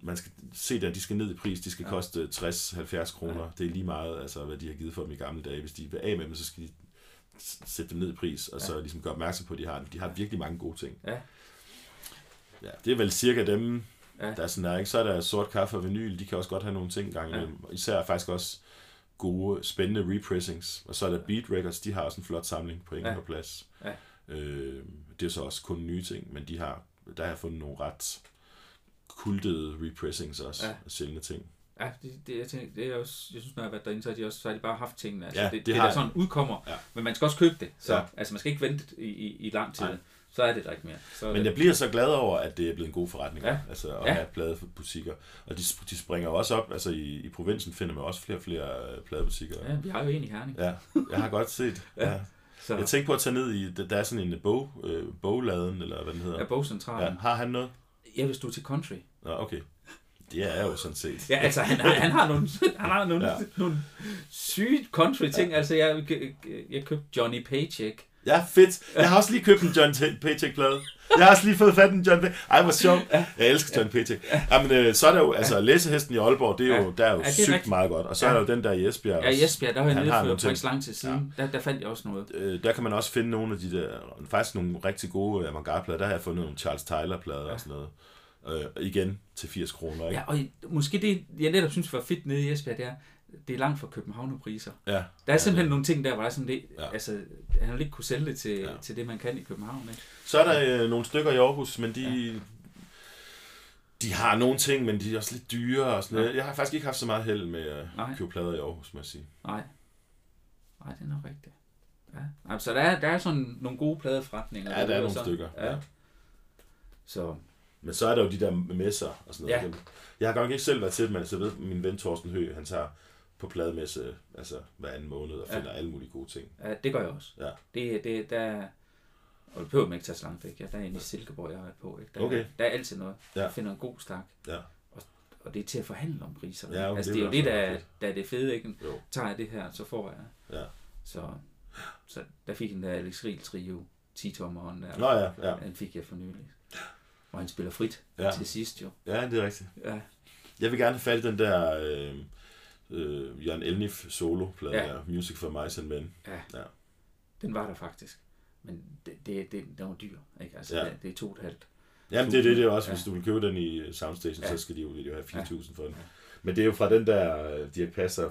man skal se der, de skal ned i pris, de skal
Ja.
ja. koste 60-70 kroner.
Ja.
Det er lige meget, altså, hvad de har givet for dem i gamle dage. Hvis de vil af med dem, så skal de sætte dem ned i pris, og så ligesom gøre opmærksom på, at de har, de har virkelig mange gode ting.
Ja.
Ja, det er vel cirka dem,
Ja.
ja. der er sådan der, ikke? Så er der sort kaffe og vinyl, de kan også godt have nogle ting gang
Ja.
imellem. Ja. Især faktisk også gode, spændende repressings. Og så er der Beat Records, de har også en flot samling på Ingen
Ja.
ja. plads.
Ja.
Øh, det er så også kun nye ting, men de har, der har jeg fundet nogle ret kultede repressings også,
Ja.
ja. af sjældne ting.
Ja, det, det, jeg, tænker, det er også, jeg synes, når jeg har været derinde, så har de, også, så har de bare haft tingene. Altså,
Ja,
det,
det
det,
har
der sådan udkommer,
Ja.
men man skal også købe det. Så,
Ja.
Altså, man skal ikke vente i, i, i lang tid.
Nej.
så er det der ikke mere. Så
Men
det,
jeg bliver så glad over, at det er blevet en god forretning,
Ja.
ja. altså at
Ja.
ja. have pladebutikker. Og de, de springer også op, altså i, i provinsen finder man også flere og flere øh, pladebutikker.
ja, vi har jo en i Herning.
Ja, jeg har godt set.
Ja.
ja.
Så
Jeg tænkte på at tage ned i, der er sådan en bog, øh, bogladen, eller hvad den hedder.
er bogcentralen.
Ja. Har han noget?
Hvis du er til country.
Nå, okay. Det er jo sådan set.
Ja, altså, han, har, han har nogle, han har nogle, ja. Nogle syge country-ting. Ja. Altså, jeg, jeg købte Johnny Paycheck.
Ja, fedt. Jeg har også lige købt en John Paycheck-plade. Jeg har også lige fået fat i en John Paycheck. Ej, hvor sjovt. Jeg elsker John Paycheck. Jamen, øh, så er der jo, altså, læsehesten i Aalborg, det er jo, der er jo
Ja, det er
sygt
rigtigt.
meget godt. Og så er der jo den der i Esbjerg.
Ja, i Esbjerg, der var jeg
Han
nede
har
for,
nogle
for ikke
ting.
så lang tid siden. Der, der fandt jeg også noget.
Øh, der kan man også finde nogle af de der, faktisk nogle rigtig gode avantgarde-plader. Der har jeg fundet nogle Charles Tyler-plader og sådan noget. Øh, igen til 80 kroner, ikke?
Ja, og måske det, jeg netop synes var fedt nede i Esbjerg, det er, det er langt fra Københavnerpriser.
Ja.
Der er simpelthen nogle ting der, hvor der er sådan det, ja.
Ja.
altså, han vil ikke kunne sælge det til, ja.
Ja.
til det, man kan i København. Ikke?
Så er der øh, nogle stykker i Aarhus, men de, ja. de har nogle ting, men de er også lidt dyre og sådan noget. Jeg har faktisk ikke haft så meget held med at
Nej.
købe plader i Aarhus, må jeg sige.
Nej. Nej, det er nok rigtigt. Ja. Altså, der er, der er sådan nogle gode pladeforretninger.
Ja, der er
derude,
nogle
så-
stykker.
Ja.
Ja.
Så,
Men så er der jo de der messer og sådan noget.
Ja.
Ja. Jeg har godt ikke selv været til det, men så ved min ven Torsten Høgh, han tager på plademesse altså hver anden måned og
Ja.
finder alle mulige gode ting.
ja, det gør jeg også.
Ja.
Det, det, der, og det behøver man ikke tage så langt væk. Ja, der er en i Silkeborg, jeg har været på. Ikke? Der,
Okay.
der er altid noget.
Ja.
Jeg finder en god stak.
Ja.
Og det er til at forhandle om priser.
Ja, okay,
altså,
det
det er jo det, der, er- der er det fede. Ikke?
Jo.
Tager jeg det her, så får jeg.
Ja.
Så, så der fik en der Alex Riel trio, 10 tommeren der.
Nå ja, ja.
Den fik jeg for nylig. Hvor han spiller frit
Ja.
til sidst jo.
Ja, det er rigtigt.
Ja,
Jeg vil gerne have fat i den der øh, øh, Jørgen Elnif solo-plade
Ja.
ja. der, Music for Mice and Men.
ja.
Ja.
Den var der faktisk. Men det, det, det, den var dyr. Ikke? Altså,
Ja.
det, det er to og et halvt.
Jamen det er det, det er også,
Ja.
hvis du vil købe den i Soundstation,
Ja.
så skal de jo, de jo have 4.000 for den. Men det er jo fra den der øh, Dirk Passer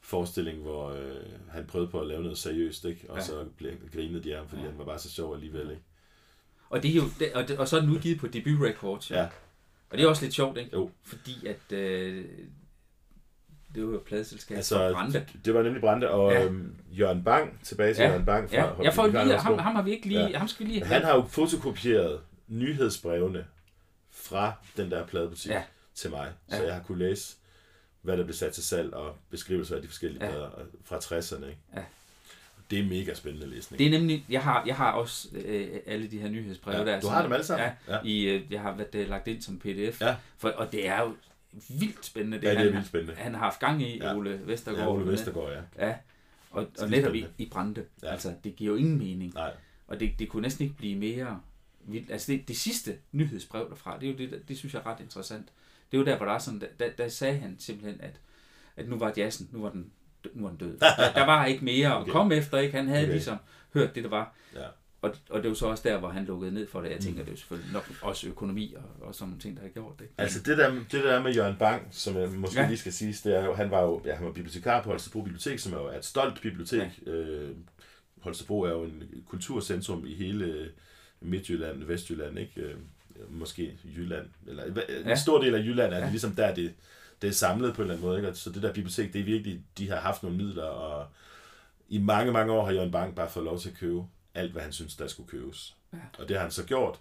forestilling, hvor øh, han prøvede på at lave noget seriøst, ikke? og
Ja.
ja. så blev, grinede de ham, fordi
Ja.
ja. han var bare så sjov alligevel. Ikke?
Og, det er jo, det, og, det, og så er den udgivet på Debut Records.
Ja.
Og det er også lidt sjovt, ikke?
Jo.
Fordi at øh, det var pladeselskab
Altså,
Brande.
det var nemlig Brande, og
Ja.
øhm, Jørgen Bang, tilbage til
Ja.
Jørgen Bang fra
Ja, jeg får lige, ham, ham har vi ikke lige, ja. Ham skal vi lige
Han har jo fotokopieret nyhedsbrevene fra den der pladebutik
Ja.
til mig, så
Ja.
jeg har kunne læse, hvad der blev sat til salg, og beskrivelser af de forskellige
Ja.
plader fra 60'erne. Ikke?
Ja.
Det er mega spændende læsning.
Det er nemlig, jeg har, jeg har også øh, alle de her nyhedsbreve
Ja,
der.
du har dem alle sammen?
Ja,
Ja.
I, øh, jeg har været øh, lagt ind som pdf.
Ja.
For, og det er jo vildt spændende, det,
Ja, det er
han,
vildt spændende.
han har haft gang i,
Ja.
Ole Vestergaard.
Ja, Ole. Vestergaard, ja.
Ja, og, og netop i, i Brande. Ja. Altså, det giver jo ingen mening.
Nej,
Og det, det kunne næsten ikke blive mere vildt. Altså, det, det sidste nyhedsbrev derfra, det er jo det, det synes jeg er ret interessant. Det er jo der, hvor der er sådan, der, der, sagde han simpelthen, at, at nu var jazzen, nu var den, nu var den død. Der, der var ikke mere at
Okay.
komme efter, ikke? Han havde
Okay.
ligesom hørt det, der var.
ja.
Og, og det er jo så også der, hvor han lukkede ned for det. Jeg
Mm.
tænker, det er jo selvfølgelig nok også økonomi og, og sådan nogle ting, der har gjort det.
Altså det der, det der med Jørgen Bang, som jeg måske
Ja.
lige skal sige, det er jo, han var jo ja, han var bibliotekar på Holstebro Bibliotek, som er jo et stolt bibliotek. Ja. Øh, Holstebro er jo en kulturcentrum i hele Midtjylland, Vestjylland, ikke? Øh, måske Jylland, eller en
Ja.
stor del af Jylland er
Ja.
ja. ligesom der, det, det er samlet på en eller anden måde. Ikke? Så det der bibliotek, det er virkelig, de har haft nogle midler, og i mange, mange år har Jørgen Bang bare fået lov til at købe alt, hvad han synes, der skulle købes.
Ja.
Og det har han så gjort.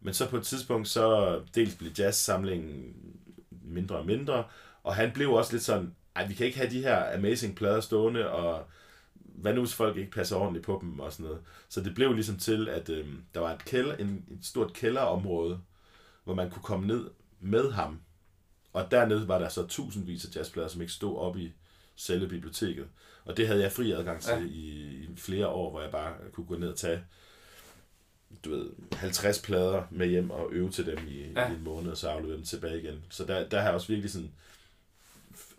Men så på et tidspunkt, så dels blev jazzsamlingen mindre og mindre, og han blev også lidt sådan, ej, vi kan ikke have de her amazing plader stående, og hvad nu hvis folk ikke passer ordentligt på dem og sådan noget. Så det blev ligesom til, at øh, der var et, kælder, en, et stort kælderområde, hvor man kunne komme ned med ham. Og dernede var der så tusindvis af jazzplader, som ikke stod op i selve biblioteket. Og det havde jeg fri adgang til
Ja.
i, i flere år, hvor jeg bare kunne gå ned og tage du ved, 50 plader med hjem og øve til dem i,
Ja.
i en måned, og så aflevere dem tilbage igen. Så der, der har jeg også virkelig sådan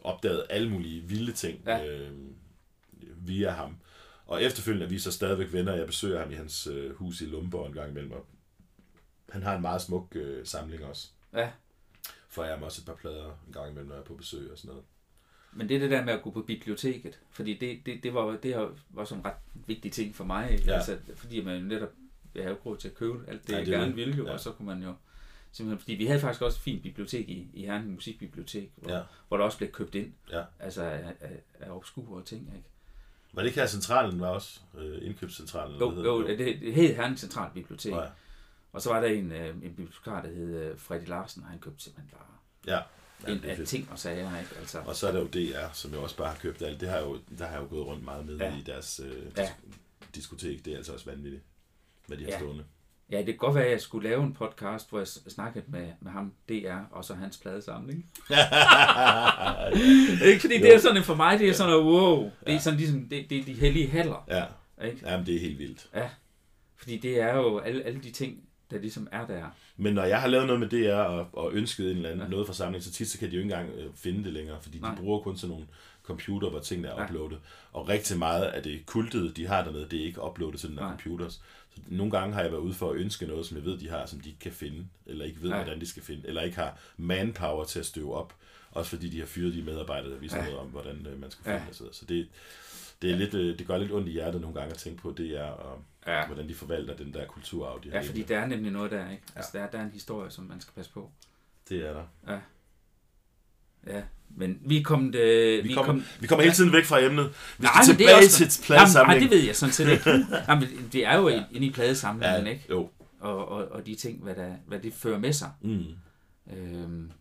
opdaget alle mulige vilde ting
ja.
øh, via ham. Og efterfølgende er vi så stadigvæk venner. Jeg besøger ham i hans øh, hus i Lumborg en gang imellem. Og han har en meget smuk øh, samling også.
Ja.
For jeg ham også et par plader en gang imellem, når jeg er på besøg og sådan noget.
Men det er det der med at gå på biblioteket, fordi det, det, det, var, det var sådan en ret vigtig ting for mig, ikke?
Ja.
Altså, fordi man jo netop, jeg havde jo råd til at købe alt det,
Ja,
jeg
det er
gerne ville jo,
Ja.
og så kunne man jo simpelthen, fordi vi havde faktisk også et fint bibliotek i, i Herning Musikbibliotek, hvor,
Ja.
hvor der også blev købt ind,
Ja.
altså af, af, af obskure ting, ikke?
Var det ikke her centralen var også? Øh, indkøbscentralen?
Jo,
hedder
jo, det, hed Herning Central Bibliotek.
Nå ja.
Og så var der en, øh, en bibliotekar, der hed øh, Freddy Larsen, og han købte simpelthen bare
Ja. Ja
en
det er
af ting og sager, ikke? Altså,
Og så er der jo DR, som jeg også bare har købt alt. Det har jeg jo, der har jeg jo gået rundt meget med
Ja.
ja. i deres øh,
Ja.
ja. diskotek. Det er altså også vanvittigt, hvad de har
Ja.
stående.
ja, det kan godt være, at jeg skulle lave en podcast, hvor jeg snakkede med, med ham, DR, og så hans pladesamling. ikke fordi det er sådan en for mig, det er sådan wow. Det er
Ja.
sådan ligesom, det, det er de hellige haller,
ja,
ikke?
jamen det er helt vildt.
Fordi det er jo alle, alle de ting, der ligesom er der.
Men når jeg har lavet noget med DR og, og ønsket en eller anden,
Ja.
noget fra samlingen, så tit så kan de jo ikke engang øh, finde det længere, fordi
Nej.
de bruger kun sådan nogle computer, hvor tingene er
Ja.
uploadet. Og rigtig meget af det kultede, de har dernede, det er ikke uploadet til den der
Nej.
computers. Så nogle gange har jeg været ude for at ønske noget, som jeg ved, de har, som de ikke kan finde, eller ikke ved,
ja.
hvordan de skal finde, eller ikke har manpower til at støve op. Også fordi de har fyret de medarbejdere, der viser
Ja.
noget om, hvordan øh, man skal finde ja. Så det, det, er lidt, øh, det gør lidt ondt i hjertet nogle gange at tænke på DR, og
Ja.
hvordan de forvalter den der kulturarv, de har
Ja, fordi
liggende.
der er nemlig noget der, ikke? Altså, der, er, der er en historie, som man skal passe på.
Det er der.
Ja, men vi er kommet... Øh,
Vi, kommer, vi kommer hele tiden væk fra emnet. Vi
Nej,
skal
det er
tilbage
også-
til
Jamen, nej, det ved jeg sådan set ikke. Jamen, det er jo ja. inde i pladesamlingen,
Ja,
ikke?
jo.
Og, og, og de ting, hvad, der, hvad det fører med sig.
Mm.
Øhm,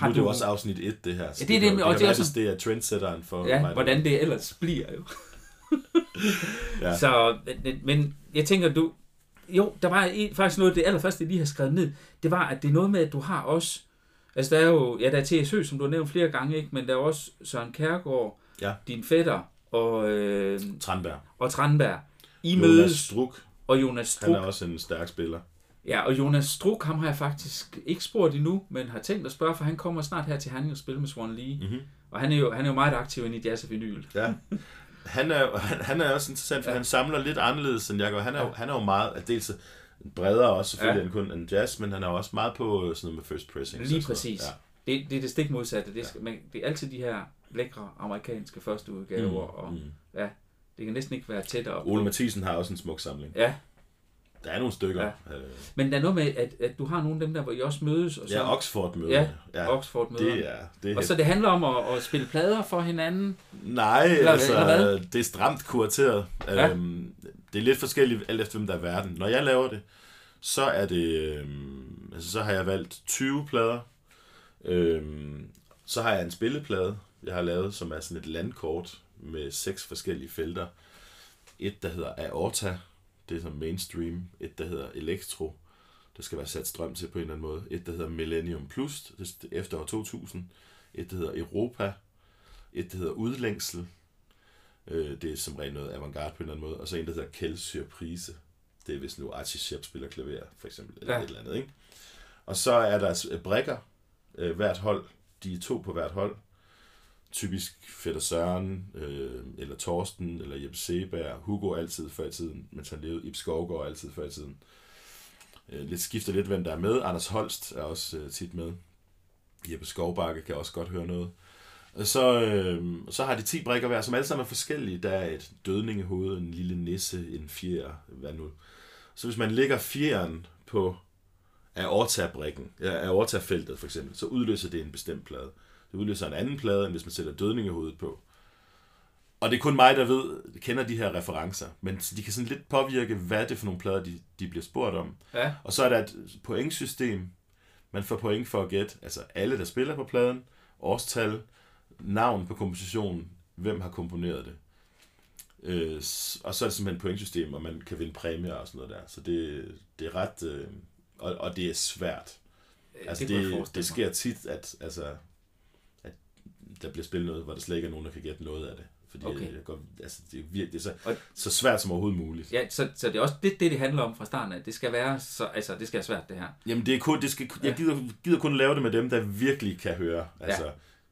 Nu er det jo også afsnit 1, det her. Så
Ja, det er
kan
det,
jo-
og det er også-
det er trendsetteren for
Ja,
mig.
hvordan det ellers bliver jo.
Ja.
Så, men, men jeg tænker, du... Jo, der var en, faktisk noget, det allerførste, jeg lige har skrevet ned, det var, at det er noget med, at du har også... Altså, der er jo... Ja, der er TSØ, som du har nævnt flere gange, ikke? Men der er også Søren Kærgaard,
Ja.
din fætter, og, øh,
Tranberg.
og Tranberg. I
Jonas
mødes,
Struk,
og Jonas
han er
Struk.
også en stærk spiller.
Ja, og Jonas Struk, ham har jeg faktisk ikke spurgt endnu, men har tænkt at spørge, for han kommer snart her til Herning og spille med Swan Lee.
Mm-hmm.
Og han er jo, han er jo meget aktiv inde i jazz og vinyl.
Ja. Han er, han, han er også interessant, for
Ja.
ja. han samler lidt anderledes end jeg gør. Han er, jo, han er jo meget, at dels bredere også selvfølgelig
Ja.
ja. end kun en jazz, men han er også meget på sådan noget med first pressing.
Lige præcis. Det, det er det stik modsatte. Det, skal, man, det er altid de her lækre amerikanske første udgaver, mm, og
Mm.
det kan næsten ikke være tættere
Ole. Mathisen har også en smuk samling.
Ja,
Der er nogle stykker.
Ja.
Øh,
men der er noget med, at, at du har nogle af dem der, hvor I også mødes, og så
ja Oxford møder.
Ja,
ja
Oxford møder.
det er, det er
Og så det handler om at, at spille plader for hinanden.
Nej,
Eller-
altså,
eller hvad?
det er stramt kurateret.
Ja.
Øhm, det er lidt forskelligt, alt efter hvem der er verden. Når jeg laver det, så er det, øhm, altså, så har jeg valgt 20 plader. Øhm, så har jeg en spilleplade, jeg har lavet, som er sådan et landkort med seks forskellige felter. Et, der hedder Aorta, det er som mainstream. Et, der hedder Electro, der skal være sat strøm til på en eller anden måde. Et, der hedder Millennium Plus, det er efter år 2000. Et, der hedder Europa. Et, der hedder Udlængsel. Øh, det er som regel noget avantgarde på en eller anden måde. Og så en, der hedder Surprise. Det er hvis nu Archie Shepp spiller klaver, for eksempel. Eller
Ja.
et eller andet, ikke? Og så er der brikker. Øh, hvert hold. De er to på hvert hold. Typisk Fætter Søren, øh, eller Torsten, eller Jeppe Seberg. Hugo altid før i tiden, mens han levede. Ib Skovgaard altid før i tiden. Øh, lidt skifter lidt, hvem der er med. Anders Holst er også øh, tit med. Jeppe Skovbakke kan også godt høre noget. Og Så, øh, så har de 10 brikker hver, som alle sammen er forskellige. Der er et dødningehoved, en lille nisse, en fjer, hvad nu. Så hvis man lægger fjeren på aorta-brikken, ja, aorta-feltet for eksempel, så udløser det en bestemt plade. Det udløser en anden plade, end hvis man sætter dødningehovedet på. Og det er kun mig, der ved, kender de her referencer, men de kan sådan lidt påvirke, hvad det er for nogle plader, de, de bliver spurgt om.
Ja,
Og så er der et pointsystem. Man får point for at gætte, altså alle, der spiller på pladen, årstal, navn på kompositionen, hvem har komponeret det. Øh, og så er det simpelthen et pointsystem, og man kan vinde præmier og sådan noget der. Så det, det er ret... Øh, og, og det er svært. Altså
det,
det, det sker tit, at, altså, der bliver spillet noget, hvor der slet ikke er nogen, der kan gætte noget af det. Fordi
Okay.
okay. jeg går, altså, det, er virkelig, det er så,
Og-
så svært som overhovedet muligt.
Ja, så, så det er også det, det, det handler om fra starten af. Det skal være, så, altså, det skal være svært, det her.
Jamen, det er kun, det skal, jeg gider, gider kun lave det med dem, der virkelig kan høre. Altså,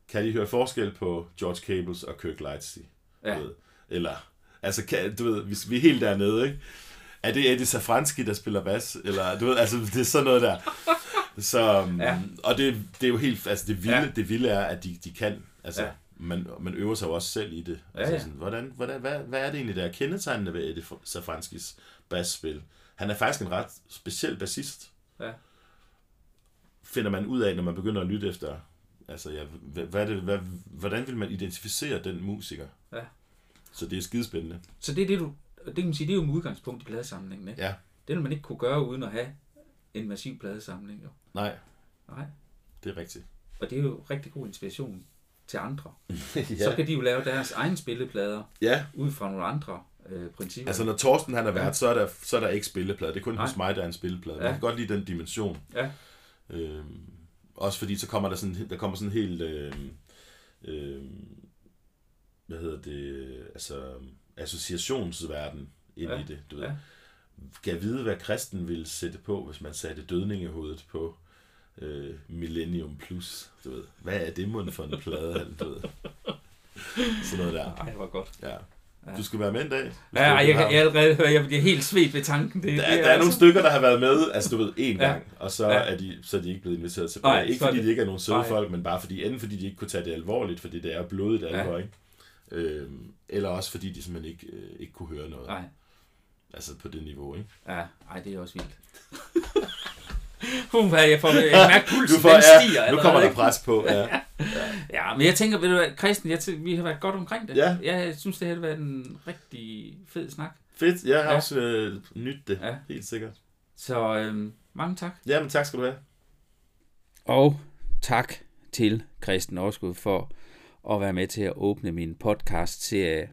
kan de høre forskel på George Cables og Kirk Lightsey?
Ja.
Ved? Eller, altså, kan, du ved, hvis vi er helt dernede, ikke? Er det Eddie Safranski, der spiller bas? Eller, du ved, altså, det er sådan noget der. Så,
Ja.
ja. Og det, det er jo helt, altså det vilde,
Ja.
ja. det vilde er, at de, de kan, altså,
Ja.
man, man øver sig jo også selv i det. Altså,
Ja, ja.
Sådan, hvordan, hvordan, hvad, hvad er det egentlig, der er kendetegnende ved Eddie Safranskis basspil? Han er faktisk en ret speciel bassist
Ja.
finder man ud af, når man begynder at lytte efter, altså ja, hvad, er det, hvad, hvordan vil man identificere den musiker?
Ja.
Så det er skidespændende.
Så det er det, du, det kan man sige, det er jo med udgangspunkt i pladesamlingen, ikke?
Ja,
Det vil man ikke kunne gøre uden at have en massiv pladesamling, jo.
nej,
Nej.
det er rigtigt.
Og det er jo rigtig god inspiration til andre.
ja.
Så kan de jo lave deres egne spilleplader
ja,
ud fra nogle andre øh, principper.
altså når Torsten han er vært, så er der, så er der ikke spilleplade. Det er kun
Nej.
hos mig, der er en spilleplade.
Ja.
kan godt lide den dimension.
Ja,
Øhm, også fordi så kommer der sådan, der kommer sådan helt, øh, øh, hvad hedder det, altså associationsverden ind
Ja,
i det, du ved.
ja.
Kan jeg vide, hvad kristen ville sætte på, hvis man satte dødningehovedet på øh, Millennium Plus, du ved. Hvad er det mund for en plade, du ved. Sådan noget der.
ej, det var godt.
Ja.
Ja.
Du skal være med en dag.
Ja,
er
ej, jeg, kan, jeg allerede høre, jeg bliver helt svedt ved tanken. Det,
Der,
det
der er nogle stykker, der har været med, altså du ved, én
Ja.
gang, og så,
Ja.
er de, så er de ikke blevet inviteret tilbage.
Nej,
ikke
er
fordi
det-
de ikke er nogen søde
Nej.
folk, men bare fordi, enten fordi de ikke kunne tage det alvorligt, fordi det er blodigt alvor, ikke? Øhm, eller også fordi de simpelthen ikke, øh, ikke kunne høre noget.
Nej,
Altså på det niveau, ikke?
ja, ej, det er også vildt. Hun jeg får jeg mærke pulsen,
Du får,
den stiger
ja, nu kommer der pres på. Ja.
Ja, men jeg tænker, ved du hvad, Christian, jeg tæ- vi har været godt omkring det.
Ja.
Jeg synes, det har været en rigtig fed snak.
Fedt, jeg har
Ja.
ja. også øh, nyt det,
Ja.
ja. helt sikkert.
Så øhm, mange tak.
Jamen tak skal du have.
Og tak til Christian Årskud for at være med til at åbne min podcast-serie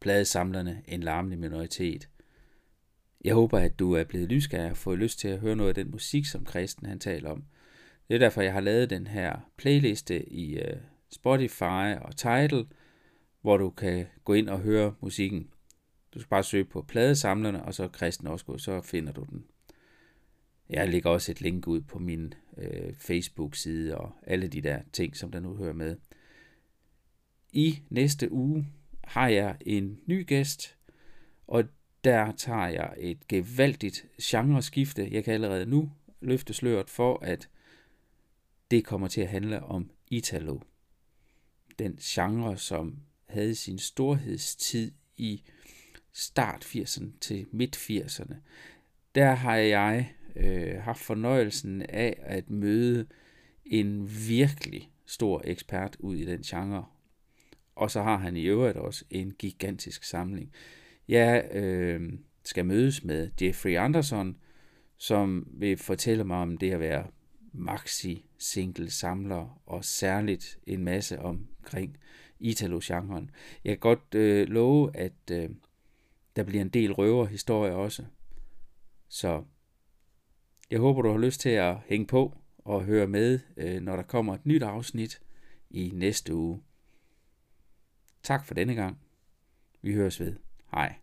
Pladesamlerne, en larmende minoritet. Jeg håber, at du er blevet nysgerrig og fået lyst til at høre noget af den musik, som Kristen han taler om. Det er derfor, jeg har lavet den her playliste i uh, Spotify og Tidal, hvor du kan gå ind og høre musikken. Du skal bare søge på pladesamlerne, og så Kristen Årskud, så finder du den. Jeg lægger også et link ud på min øh, Facebook-side og alle de der ting, som der nu hører med. I næste uge har jeg en ny gæst, og der tager jeg et gevaldigt genreskifte. Jeg kan allerede nu løfte sløret for, at det kommer til at handle om Italo. Den genre, som havde sin storhedstid i start 80'erne til midt 80'erne. Der har jeg øh, haft fornøjelsen af at møde en virkelig stor ekspert ud i den genre. Og så har han i øvrigt også en gigantisk samling. Jeg øh, skal mødes med Jeffrey Anderson, som vil fortælle mig om det at være maxi single samler og særligt en masse omkring Italo-genren. Jeg kan godt øh, love, at øh, der bliver en del røverhistorier også. Så jeg håber, du har lyst til at hænge på og høre med, øh, når der kommer et nyt afsnit i næste uge. Tak for denne gang. Vi høres ved. Hej.